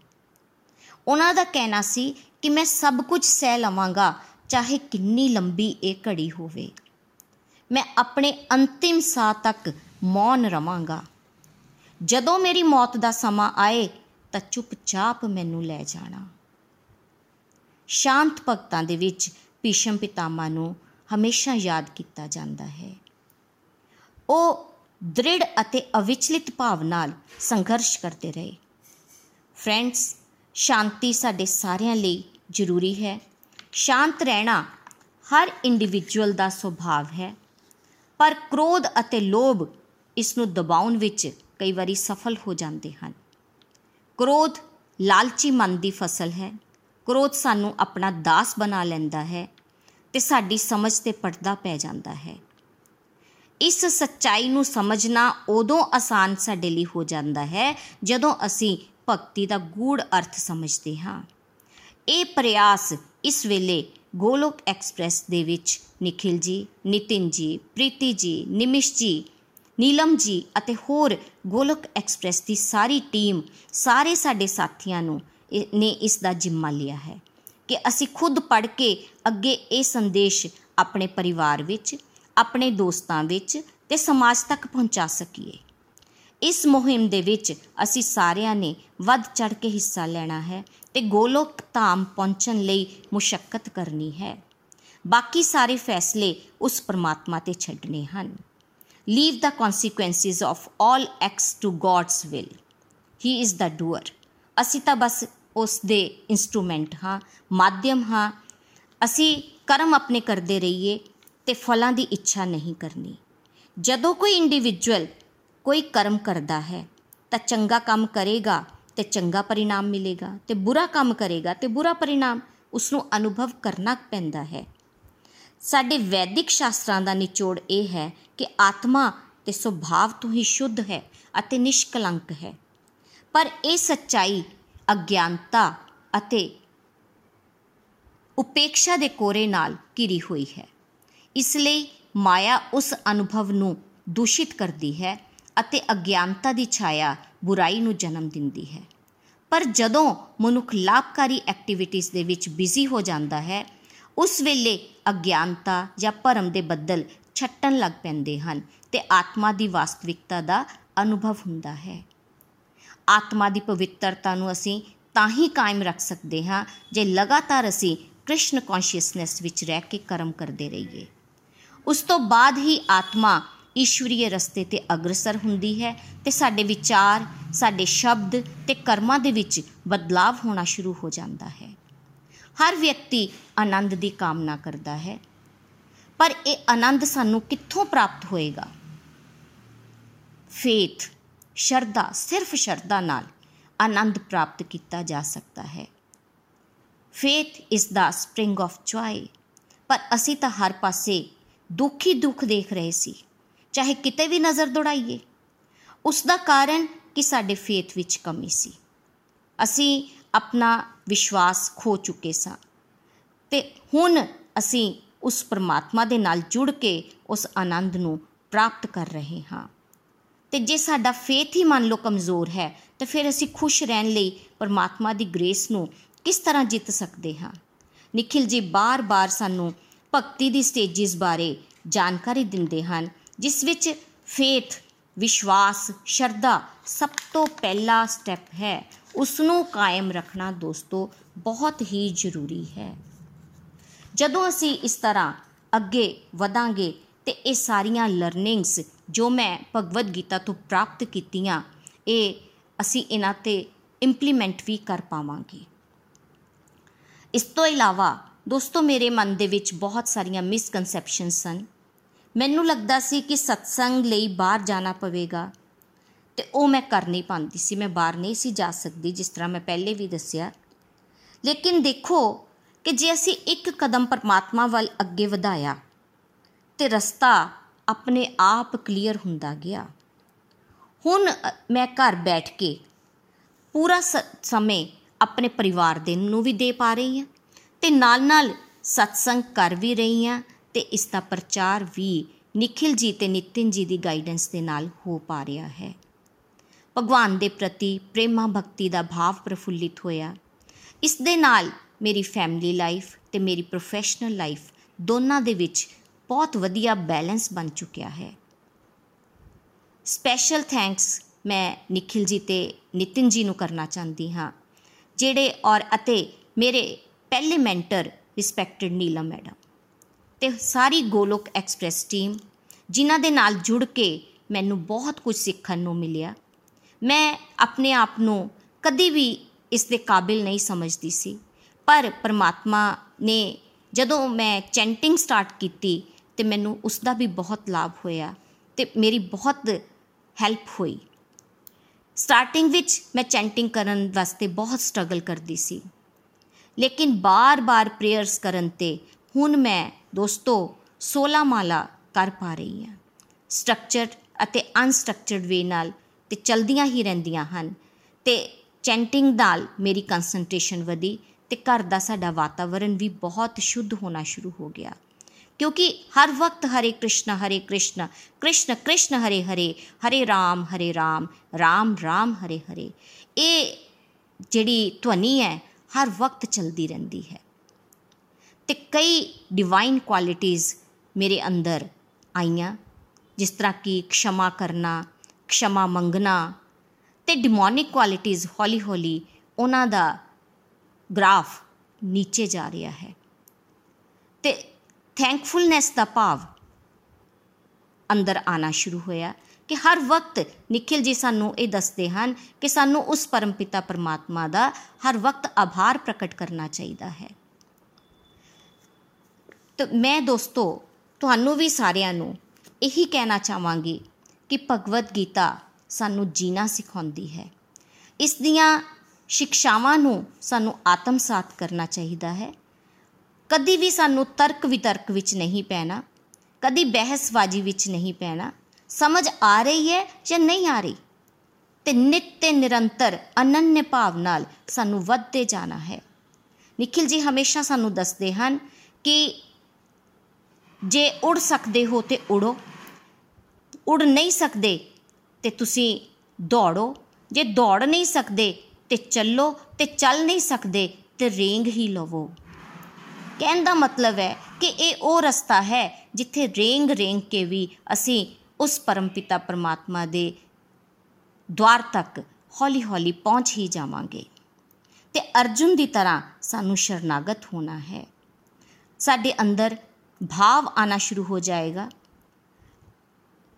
ਉਹਨਾਂ ਦਾ ਕਹਿਣਾ ਸੀ ਕਿ ਮੈਂ ਸਭ ਕੁਝ ਸਹਿ ਲਵਾਂਗਾ, ਚਾਹੇ ਕਿੰਨੀ ਲੰਬੀ ਇਹ ਘੜੀ ਹੋਵੇ। ਮੈਂ ਆਪਣੇ ਅੰਤਿਮ ਸਾਹ ਤੱਕ ਮੌਨ ਰਵਾਂਗਾ। ਜਦੋਂ ਮੇਰੀ ਮੌਤ ਦਾ ਸਮਾਂ ਆਏ ਤਾਂ ਚੁੱਪਚਾਪ ਮੈਨੂੰ ਲੈ ਜਾਣਾ। ਸ਼ਾਂਤ ਭਗਤਾਂ ਦੇ ਵਿੱਚ ਭੀਸ਼ਮ ਪਿਤਾਮਾ ਨੂੰ ਹਮੇਸ਼ਾ ਯਾਦ ਕੀਤਾ ਜਾਂਦਾ ਹੈ। ਉਹ ਦ੍ਰਿੜ ਅਤੇ ਅਵਿਚਲਿਤ ਭਾਵ ਨਾਲ ਸੰਘਰਸ਼ ਕਰਦੇ ਰਹੇ। ਫਰੈਂਡਸ ਸ਼ਾਂਤੀ ਸਾਡੇ ਸਾਰਿਆਂ ਲਈ ਜ਼ਰੂਰੀ ਹੈ। ਸ਼ਾਂਤ ਰਹਿਣਾ ਹਰ ਇੰਡੀਵਿਜੂਅਲ ਦਾ ਸੁਭਾਅ ਹੈ। ਪਰ ਕ੍ਰੋਧ ਅਤੇ ਲੋਭ ਇਸ ਨੂੰ ਦਬਾਉਣ ਵਿੱਚ ਕਈ ਵਾਰੀ ਸਫਲ ਹੋ ਜਾਂਦੇ ਹਨ। ਕ੍ਰੋਧ ਲਾਲਚੀ ਮਨ ਦੀ ਫਸਲ ਹੈ। ਕ੍ਰੋਧ ਸਾਨੂੰ ਆਪਣਾ ਦਾਸ ਬਣਾ ਲੈਂਦਾ ਹੈ ਤੇ ਸਾਡੀ ਸਮਝ ਤੇ ਪਰਦਾ ਪੈ ਜਾਂਦਾ ਹੈ। ਇਸ ਸੱਚਾਈ ਨੂੰ ਸਮਝਣਾ ਉਦੋਂ ਆਸਾਨ ਸਾਡੇ ਲਈ ਹੋ ਜਾਂਦਾ ਹੈ, ਜਦੋਂ ਅਸੀਂ ਭਗਤੀ ਦਾ ਗੂੜ ਅਰਥ ਸਮਝਦੇ ਹਾਂ। ਇਹ ਪ੍ਰਯਾਸ ਇਸ ਵੇਲੇ ਗੋਲੋਕ ਐਕਸਪ੍ਰੈਸ ਦੇ ਵਿੱਚ ਨikhil ਜੀ, ਨਿਤਿਨ ਜੀ, ਪ੍ਰੀਤੀ ਜੀ, ਨਿਮਿਸ਼ ਜੀ, ਨੀਲਮ ਜੀ ਅਤੇ ਹੋਰ ਗੋਲੋਕ ਐਕਸਪ੍ਰੈਸ ਦੀ ਸਾਰੀ ਟੀਮ, ਸਾਰੇ ਸਾਡੇ ਸਾਥੀਆਂ ਨੂੰ ਨੇ ਇਸ ਦਾ ਜ਼ਿੰਮਾ ਲਿਆ ਹੈ ਕਿ ਅਸੀਂ ਖੁਦ ਪੜ੍ਹ ਕੇ ਅੱਗੇ ਇਹ ਸੰਦੇਸ਼ ਆਪਣੇ ਪਰਿਵਾਰ ਵਿੱਚ ਆਪਣੇ ਦੋਸਤਾਂ ਵਿੱਚ ਤੇ ਸਮਾਜ ਤੱਕ ਪਹੁੰਚਾ ਸਕੀਏ। ਇਸ ਮੁਹਿੰਮ ਦੇ ਵਿੱਚ ਅਸੀਂ ਸਾਰਿਆਂ ਨੇ ਵੱਧ ਚੜ ਕੇ ਹਿੱਸਾ ਲੈਣਾ ਹੈ ਤੇ ਗੋਲੋਕ ਧਾਮ ਪਹੁੰਚਣ ਲਈ ਮੁਸ਼ਕਲ ਕਰਨੀ ਹੈ। ਬਾਕੀ ਸਾਰੇ ਫੈਸਲੇ ਉਸ ਪਰਮਾਤਮਾ ਤੇ ਛੱਡਣੇ ਹਨ। Leave the consequences of all acts to God's will he is the doer ਅਸੀਂ ਤਾਂ ਬਸ ਉਸ ਦੇ ਇਨਸਟਰੂਮੈਂਟ ਹਾਂ, ਮਾਧਿਅਮ ਹਾਂ। ਅਸੀਂ ਕਰਮ ਆਪਣੇ ਕਰਦੇ ਰਹੀਏ ਤੇ ਫਲਾਂ ਦੀ ਇੱਛਾ ਨਹੀਂ ਕਰਨੀ। ਜਦੋਂ ਕੋਈ ਇੰਡੀਵਿਜੂਅਲ ਕੋਈ ਕਰਮ ਕਰਦਾ ਹੈ, ਤਾਂ ਚੰਗਾ ਕੰਮ ਕਰੇਗਾ ਤੇ ਚੰਗਾ ਪਰਿਣਾਮ ਮਿਲੇਗਾ ਤੇ ਬੁਰਾ ਕੰਮ ਕਰੇਗਾ ਤੇ ਬੁਰਾ ਪਰਿਣਾਮ ਉਸ ਨੂੰ ਅਨੁਭਵ ਕਰਨਾ ਪੈਂਦਾ ਹੈ। ਸਾਡੇ ਵੈਦਿਕ ਸ਼ਾਸਤਰਾਂ ਦਾ ਨਿਚੋੜ ਇਹ ਹੈ ਕਿ ਆਤਮਾ ਤੇ ਸੁਭਾਵ ਤੋਂ ਹੀ ਸ਼ੁੱਧ ਹੈ ਅਤੇ ਨਿਸ਼ਕਲੰਕ ਹੈ। ਪਰ ਇਹ ਸੱਚਾਈ, ਅਗਿਆਨਤਾ ਅਤੇ ਉਪੇਖਾ ਦੇ ਕੋਰੇ ਨਾਲ ਘਿਰੀ ਹੋਈ ਹੈ। ਇਸ ਲਈ ਮਾਇਆ ਉਸ ਅਨੁਭਵ ਨੂੰ ਦੂਸ਼ਿਤ ਕਰਦੀ ਹੈ ਅਤੇ ਅਗਿਆਨਤਾ ਦੀ ਛਾਇਆ ਬੁਰਾਈ ਨੂੰ ਜਨਮ ਦਿੰਦੀ ਹੈ। ਪਰ ਜਦੋਂ ਮਨੁੱਖ ਲਾਭਕਾਰੀ ਐਕਟੀਵਿਟੀਜ਼ ਦੇ ਵਿੱਚ ਬਿਜ਼ੀ ਹੋ ਜਾਂਦਾ ਹੈ, ਉਸ ਵੇਲੇ ਅਗਿਆਨਤਾ ਜਾਂ ਭਰਮ ਦੇ ਬੱਦਲ ਛੱਟਣ ਲੱਗ ਪੈਂਦੇ ਹਨ ਤੇ ਆਤਮਾ ਦੀ ਵਾਸਤਵਿਕਤਾ ਦਾ ਅਨੁਭਵ ਹੁੰਦਾ ਹੈ। ਆਤਮਾ ਦੀ ਪਵਿੱਤਰਤਾ ਨੂੰ ਅਸੀਂ ਤਾਂ ਹੀ ਕਾਇਮ ਰੱਖ ਸਕਦੇ ਹਾਂ ਜੇ ਲਗਾਤਾਰ ਅਸੀਂ ਕ੍ਰਿਸ਼ਨ ਕੌਨਸ਼ੀਅਸਨੈਸ ਵਿੱਚ ਰਹਿ ਕੇ ਕਰਮ ਕਰਦੇ ਰਹੀਏ। ਉਸ ਤੋਂ ਬਾਅਦ ਹੀ ਆਤਮਾ ਈਸ਼ਵਰੀਏ ਰਸਤੇ ਤੇ ਅਗਰਸਰ ਹੁੰਦੀ ਹੈ ਤੇ ਸਾਡੇ ਵਿਚਾਰ, ਸਾਡੇ ਸ਼ਬਦ ਤੇ ਕਰਮਾਂ ਦੇ ਵਿੱਚ ਬਦਲਾਵ ਹੋਣਾ ਸ਼ੁਰੂ ਹੋ ਜਾਂਦਾ ਹੈ। ਹਰ ਵਿਅਕਤੀ ਆਨੰਦ ਦੀ ਕਾਮਨਾ ਕਰਦਾ ਹੈ। ਪਰ ਇਹ ਆਨੰਦ ਸਾਨੂੰ ਕਿੱਥੋਂ ਪ੍ਰਾਪਤ ਹੋਏਗਾ? ਫੇਥ, ਸ਼ਰਧਾ, ਸਿਰਫ ਸ਼ਰਧਾ ਨਾਲ ਆਨੰਦ ਪ੍ਰਾਪਤ ਕੀਤਾ ਜਾ ਸਕਦਾ ਹੈ। Faith is the spring of joy ਪਰ ਅਸੀਂ ਤਾਂ ਹਰ ਪਾਸੇ ਦੁੱਖ ਹੀ ਦੁੱਖ ਦੇਖ ਰਹੇ ਸੀ। ਚਾਹੇ ਕਿਤੇ ਵੀ ਨਜ਼ਰ ਦੌੜਾਈਏ ਉਸ ਦਾ ਕਾਰਨ ਕਿ ਸਾਡੇ ਫੇਥ ਵਿੱਚ ਕਮੀ ਸੀ। ਅਸੀਂ ਆਪਣਾ ਵਿਸ਼ਵਾਸ ਖੋ ਚੁੱਕੇ ਸਾਂ ਤੇ ਹੁਣ ਅਸੀਂ ਉਸ ਪਰਮਾਤਮਾ ਦੇ ਨਾਲ ਜੁੜ ਕੇ ਉਸ ਆਨੰਦ ਨੂੰ ਪ੍ਰਾਪਤ ਕਰ ਰਹੇ ਹਾਂ। ਤੇ ਜੇ ਸਾਡਾ ਫੇਥ ਹੀ ਮੰਨ ਲਓ ਕਮਜ਼ੋਰ ਹੈ, ਤਾਂ ਫਿਰ ਅਸੀਂ ਖੁਸ਼ ਰਹਿਣ ਲਈ ਪਰਮਾਤਮਾ ਦੀ ਗ੍ਰੇਸ ਨੂੰ ਕਿਸ ਤਰ੍ਹਾਂ ਜਿੱਤ ਸਕਦੇ ਹਾਂ? ਨikhil ji, ਬਾਰ-ਬਾਰ ਸਾਨੂੰ ਭਗਤੀ ਦੀ ਸਟੇजेस ਬਾਰੇ ਜਾਣਕਾਰੀ ਦਿੰਦੇ ਹਨ, ਜਿਸ ਵਿੱਚ ਫੇਥ ਵਿਸ਼ਵਾਸ, ਸ਼ਰਧਾ ਸਭ ਤੋਂ ਪਹਿਲਾ ਸਟੈਪ ਹੈ। ਉਸ ਨੂੰ ਕਾਇਮ ਰੱਖਣਾ ਦੋਸਤੋ ਬਹੁਤ ਹੀ ਜ਼ਰੂਰੀ ਹੈ। ਜਦੋਂ ਅਸੀਂ ਇਸ ਤਰ੍ਹਾਂ ਅੱਗੇ ਵਧਾਂਗੇ ਤੇ ਇਹ ਸਾਰੀਆਂ ਲਰਨਿੰਗਸ ਜੋ ਮੈਂ ਭਗਵਦ ਗੀਤਾ ਤੋਂ ਪ੍ਰਾਪਤ ਕੀਤੀਆਂ, ਇਹ ਅਸੀਂ ਇਹਨਾਂ ਤੇ ਇੰਪਲੀਮੈਂਟ ਵੀ ਕਰ ਪਾਵਾਂਗੇ। ਇਸ ਤੋਂ ਇਲਾਵਾ ਦੋਸਤੋ, ਮੇਰੇ ਮਨ ਦੇ ਵਿੱਚ ਬਹੁਤ ਸਾਰੀਆਂ ਮਿਸਕਨਸੈਪਸ਼ਨ ਸਨ। ਮੈਨੂੰ ਲੱਗਦਾ ਸੀ ਕਿ ਸਤਸੰਗ ਲਈ ਬਾਹਰ ਜਾਣਾ ਪਵੇਗਾ ਤੇ ਉਹ ਮੈਂ ਕਰ ਨਹੀਂ ਪਾਉਂਦੀ ਸੀ। ਮੈਂ ਬਾਹਰ ਨਹੀਂ ਸੀ ਜਾ ਸਕਦੀ, ਜਿਸ ਤਰ੍ਹਾਂ ਮੈਂ ਪਹਿਲੇ ਵੀ ਦੱਸਿਆ। ਲੇਕਿਨ ਦੇਖੋ ਕਿ ਜੇ ਅਸੀਂ ਇੱਕ ਕਦਮ ਪਰਮਾਤਮਾ ਵੱਲ ਅੱਗੇ ਵਧਾਇਆ ਤੇ ਰਸਤਾ ਆਪਣੇ ਆਪ ਕਲੀਅਰ ਹੁੰਦਾ ਗਿਆ। ਹੁਣ ਮੈਂ ਘਰ ਬੈਠ ਕੇ ਪੂਰਾ ਸਮੇਂ ਆਪਣੇ ਪਰਿਵਾਰ ਦੇ ਨੂੰ ਵੀ ਦੇ ਪਾ ਰਹੀ ਹਾਂ। ਤੇ ਨਾਲ-ਨਾਲ ਸਤਸੰਗ ਕਰ ਵੀ ਰਹੀ ਹਾਂ ਤੇ ਇਸ ਦਾ ਪ੍ਰਚਾਰ ਵੀ ਨikhil ji ਤੇ ਨਿਤਿਨ ji ਦੀ ਗਾਈਡੈਂਸ ਦੇ ਨਾਲ ਹੋ ਪਾ ਰਿਹਾ ਹੈ। ਭਗਵਾਨ ਦੇ ਪ੍ਰਤੀ ਪ੍ਰੇਮਾ ਭਗਤੀ ਦਾ ਭਾਵ ਪ੍ਰਫੁੱਲਿਤ ਹੋਇਆ। ਇਸ ਦੇ ਨਾਲ ਮੇਰੀ ਫੈਮਿਲੀ ਲਾਈਫ ਤੇ ਮੇਰੀ ਪ੍ਰੋਫੈਸ਼ਨਲ ਲਾਈਫ ਦੋਨਾਂ ਦੇ ਵਿੱਚ ਬਹੁਤ ਵਧੀਆ ਬੈਲੈਂਸ ਬਣ ਚੁੱਕਿਆ ਹੈ। ਸਪੈਸ਼ਲ ਥੈਂਕਸ ਮੈਂ ਨikhil ji ਤੇ ਨਿਤਿਨ ji ਨੂੰ ਕਰਨਾ ਚਾਹੁੰਦੀ ਹਾਂ, ਜਿਹੜੇ ਔਰ ਅਤੇ ਮੇਰੇ ਪਹਿਲੇ ਮੈਂਟਰ ਰਿਸਪੈਕਟਡ ਨੀਲਾ ਮੈਡਮ ਤੇ ਸਾਰੀ ਗੋਲੋਕ ਐਕਸਪ੍ਰੈਸ ਟੀਮ ਜਿਨ੍ਹਾਂ ਦੇ ਨਾਲ ਜੁੜ ਕੇ ਮੈਨੂੰ ਬਹੁਤ ਕੁਝ ਸਿੱਖਣ ਨੂੰ ਮਿਲਿਆ। ਮੈਂ ਆਪਣੇ ਆਪ ਨੂੰ ਕਦੀ ਵੀ ਇਸ ਦੇ ਕਾਬਿਲ ਨਹੀਂ ਸਮਝਦੀ ਸੀ। ਪਰ ਪਰਮਾਤਮਾ ਨੇ ਜਦੋਂ ਮੈਂ ਚੈਂਟਿੰਗ ਸਟਾਰਟ ਕੀਤੀ ਤੇ ਮੈਨੂੰ ਉਸ ਦਾ ਵੀ ਬਹੁਤ ਲਾਭ ਹੋਇਆ ਤੇ ਮੇਰੀ ਬਹੁਤ ਹੈਲਪ ਹੋਈ। ਸਟਾਰਟਿੰਗ ਵਿੱਚ ਮੈਂ ਚੈਂਟਿੰਗ ਕਰਨ ਵਾਸਤੇ ਬਹੁਤ ਸਟਰਗਲ ਕਰਦੀ ਸੀ। ਲੇਕਿਨ ਬਾਰ-ਬਾਰ ਪ੍ਰੇਅਰਸ ਕਰਨ ਤੇ ਹੁਣ ਮੈਂ ਦੋਸਤੋ 16 ਮਾਲਾ ਕਰ ਪਾ ਰਹੀ ਹਾਂ। ਸਟਰਕਚਰਡ ਅਤੇ ਅਨਸਟਰਕਚਰਡ ਵੇ ਨਾਲ ਤੇ ਚਲਦੀਆਂ ਹੀ ਰਹਿੰਦੀਆਂ ਹਨ ਤੇ ਚੈਂਟਿੰਗ ਨਾਲ ਮੇਰੀ ਕਨਸੈਂਟ੍ਰੇਸ਼ਨ ਵਧੀ ਤੇ ਘਰ ਦਾ ਸਾਡਾ ਵਾਤਾਵਰਣ ਵੀ ਬਹੁਤ ਸ਼ੁੱਧ ਹੋਣਾ ਸ਼ੁਰੂ ਹੋ ਗਿਆ। ਕਿਉਂਕਿ ਹਰ ਵਕਤ ਹਰੇ ਕ੍ਰਿਸ਼ਨ ਹਰੇ ਕ੍ਰਿਸ਼ਨ ਕ੍ਰਿਸ਼ਨ ਕ੍ਰਿਸ਼ਨ, ਹਰੇ ਹਰੇ ਹਰੇ ਰਾਮ ਹਰੇ ਰਾਮ ਰਾਮ ਰਾਮ, ਹਰੇ ਹਰੇ। ਇਹ ਜਿਹੜੀ ਧੁਨੀ ਹੈ ਹਰ ਵਕਤ ਚਲਦੀ ਰਹਿੰਦੀ ਹੈ। ਤੇ ਕਈ ਡਿਵਾਈਨ ਕੁਆਲਿਟੀਆਂ ਮੇਰੇ ਅੰਦਰ ਆਈਆਂ, ਜਿਸ ਤਰ੍ਹਾਂ ਕਿ ਖਸ਼ਮਾ ਕਰਨਾ ਖਸ਼ਮਾ ਮੰਗਣਾ ਤੇ ਡਿਮੋਨਿਕ ਕੁਆਲਿਟੀਆਂ ਹੌਲੀ-ਹੌਲੀ ਉਹਨਾਂ ਦਾ ਗ੍ਰਾਫ ਨੀਚੇ ਜਾ ਰਿਹਾ ਹੈ। ਤੇ ਥੈਂਕਫੁਲਨੈਸ ਦਾ ਭਾਵ ਅੰਦਰ ਆਣਾ ਸ਼ੁਰੂ ਹੋਇਆ। ਕਿ ਹਰ ਵਕਤ ਨikhil ji ਸਾਨੂੰ ਇਹ ਦੱਸਦੇ ਹਨ ਕਿ ਸਾਨੂੰ ਉਸ ਪਰਮਪਿਤਾ ਪਰਮਾਤਮਾ ਦਾ ਹਰ ਵਕਤ ਆਭਾਰ ਪ੍ਰਕਟ ਕਰਨਾ ਚਾਹੀਦਾ ਹੈ। ਤਾਂ ਮੈਂ ਦੋਸਤੋ, ਤੁਹਾਨੂੰ ਵੀ ਸਾਰਿਆਂ ਨੂੰ ਇਹੀ ਕਹਿਣਾ ਚਾਹਾਂਗੀ ਕਿ ਭਗਵਦ ਗੀਤਾ ਸਾਨੂੰ ਜੀਣਾ ਸਿਖਾਉਂਦੀ ਹੈ। ਇਸ ਦੀਆਂ ਸਿੱਖਿਆਵਾਂ ਨੂੰ ਸਾਨੂੰ ਆਤਮਸਾਤ ਕਰਨਾ ਚਾਹੀਦਾ ਹੈ। ਕਦੀ ਵੀ ਸਾਨੂੰ ਤਰਕ ਵਿਤਰਕ ਵਿੱਚ ਨਹੀਂ ਪੈਣਾ, ਕਦੀ ਬਹਿਸਬਾਜ਼ੀ ਵਿੱਚ ਨਹੀਂ ਪੈਣਾ ਸਮਝ ਆ ਰਹੀ ਹੈ ਜਾਂ ਨਹੀਂ ਆ ਰਹੀ? ਤੇ ਨਿਤ ਤੇ ਨਿਰੰਤਰ ਅਨੰਨ ਭਾਵ ਨਾਲ ਸਾਨੂੰ ਵੱਧਦੇ ਜਾਣਾ ਹੈ। ਨikhil ji ਹਮੇਸ਼ਾ ਸਾਨੂੰ ਦੱਸਦੇ ਹਨ ਕਿ ਜੇ ਉੜ ਸਕਦੇ ਹੋ ਤੇ ਉੜੋ। ਉੜ ਨਹੀਂ ਸਕਦੇ ਤੇ ਤੁਸੀਂ ਦੌੜੋ। ਜੇ ਦੌੜ ਨਹੀਂ ਸਕਦੇ ਤੇ ਚੱਲੋ ਤੇ ਚੱਲ ਨਹੀਂ ਸਕਦੇ ਤੇ ਰੇਂਗ ਹੀ ਲਵੋ। ਕਹਿਣ ਦਾ ਮਤਲਬ ਹੈ ਕਿ ਇਹ ਉਹ ਰਸਤਾ ਹੈ ਜਿੱਥੇ ਰੇਂਗ ਰੇਂਗ ਕੇ ਵੀ ਅਸੀਂ ਉਸ ਪਰਮਪਿਤਾ ਪਰਮਾਤਮਾ ਦੇ ਦਵਾਰ ਤੱਕ ਹੌਲੀ-ਹੌਲੀ ਪਹੁੰਚ ਹੀ ਜਾਵਾਂਗੇ। ਤੇ ਅਰਜੁਨ ਦੀ ਤਰ੍ਹਾਂ ਸਾਨੂੰ ਸ਼ਰਨਾਗਤ ਹੋਣਾ ਹੈ। ਸਾਡੇ ਅੰਦਰ ਭਾਵ ਆਣਾ ਸ਼ੁਰੂ ਹੋ ਜਾਏਗਾ।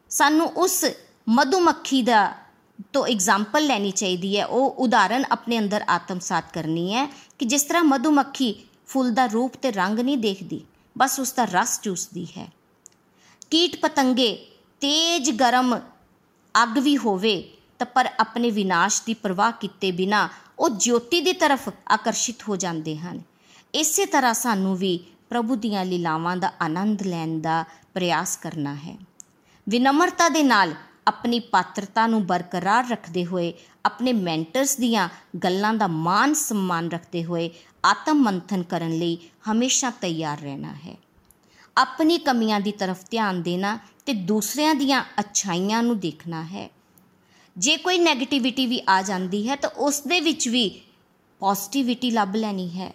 ਸਾਨੂੰ ਉਸ ਮਧੂਮੱਖੀ ਦਾ ਤੋਂ ਐਗਜ਼ਾਮਪਲ ਲੈਣੀ ਚਾਹੀਦੀ ਹੈ। ਉਹ ਉਦਾਹਰਨ ਆਪਣੇ ਅੰਦਰ ਆਤਮਸਾਤ ਕਰਨੀ ਹੈ ਕਿ ਜਿਸ ਤਰ੍ਹਾਂ ਮਧੂਮੱਖੀ ਫੁੱਲ ਦਾ ਰੂਪ ਤੇ ਰੰਗ ਨਹੀਂ ਦੇਖਦੀ, ਬਸ ਉਸ ਦਾ ਰਸ ਚੂਸਦੀ ਹੈ। ਕੀਟ ਪਤੰਗੇ ਤੇਜ ਗਰਮ ਅੱਗ ਵੀ ਹੋਵੇ, ਤਾਂ ਪਰ ਆਪਣੇ ਵਿਨਾਸ਼ ਦੀ ਪਰਵਾਹ ਕੀਤੇ ਬਿਨਾ ਉਹ ਜੋਤੀ ਦੀ ਤਰਫ ਆਕਰਸ਼ਿਤ ਹੋ ਜਾਂਦੇ ਹਨ। ਇਸੇ ਤਰ੍ਹਾਂ ਸਾਨੂੰ ਵੀ ਪ੍ਰਭੂ ਦੀਆਂ ਲੀਲਾਵਾਂ ਦਾ ਆਨੰਦ ਲੈਣ ਦਾ ਪ੍ਰਯਾਸ ਕਰਨਾ ਹੈ। ਵਿਨਮਰਤਾ ਦੇ ਨਾਲ ਆਪਣੀ ਪਾਤਰਤਾ ਨੂੰ ਬਰਕਰਾਰ ਰੱਖਦੇ ਹੋਏ, ਆਪਣੇ ਮੈਂਟਰਸ ਦੀਆਂ ਗੱਲਾਂ ਦਾ ਮਾਨ ਸਨਮਾਨ ਰੱਖਦੇ ਹੋਏ ਆਤਮ ਮੰਥਨ ਕਰਨ ਲਈ ਹਮੇਸ਼ਾ ਤਿਆਰ ਰਹਿਣਾ ਹੈ। ਆਪਣੀ ਕਮੀਆਂ ਦੀ ਤਰਫ ਧਿਆਨ ਦੇਣਾ ਤੇ ਦੂਸਰਿਆਂ ਦੀਆਂ ਅਛਾਈਆਂ ਨੂੰ ਦੇਖਣਾ ਹੈ। ਜੇ ਕੋਈ 네ਗੇਟਿਵਿਟੀ ਵੀ ਆ ਜਾਂਦੀ ਹੈ, ਤਾਂ ਉਸ ਦੇ ਵਿੱਚ ਵੀ ਪੋਜ਼ਿਟਿਵਿਟੀ ਲੱਭ ਲੈਣੀ ਹੈ।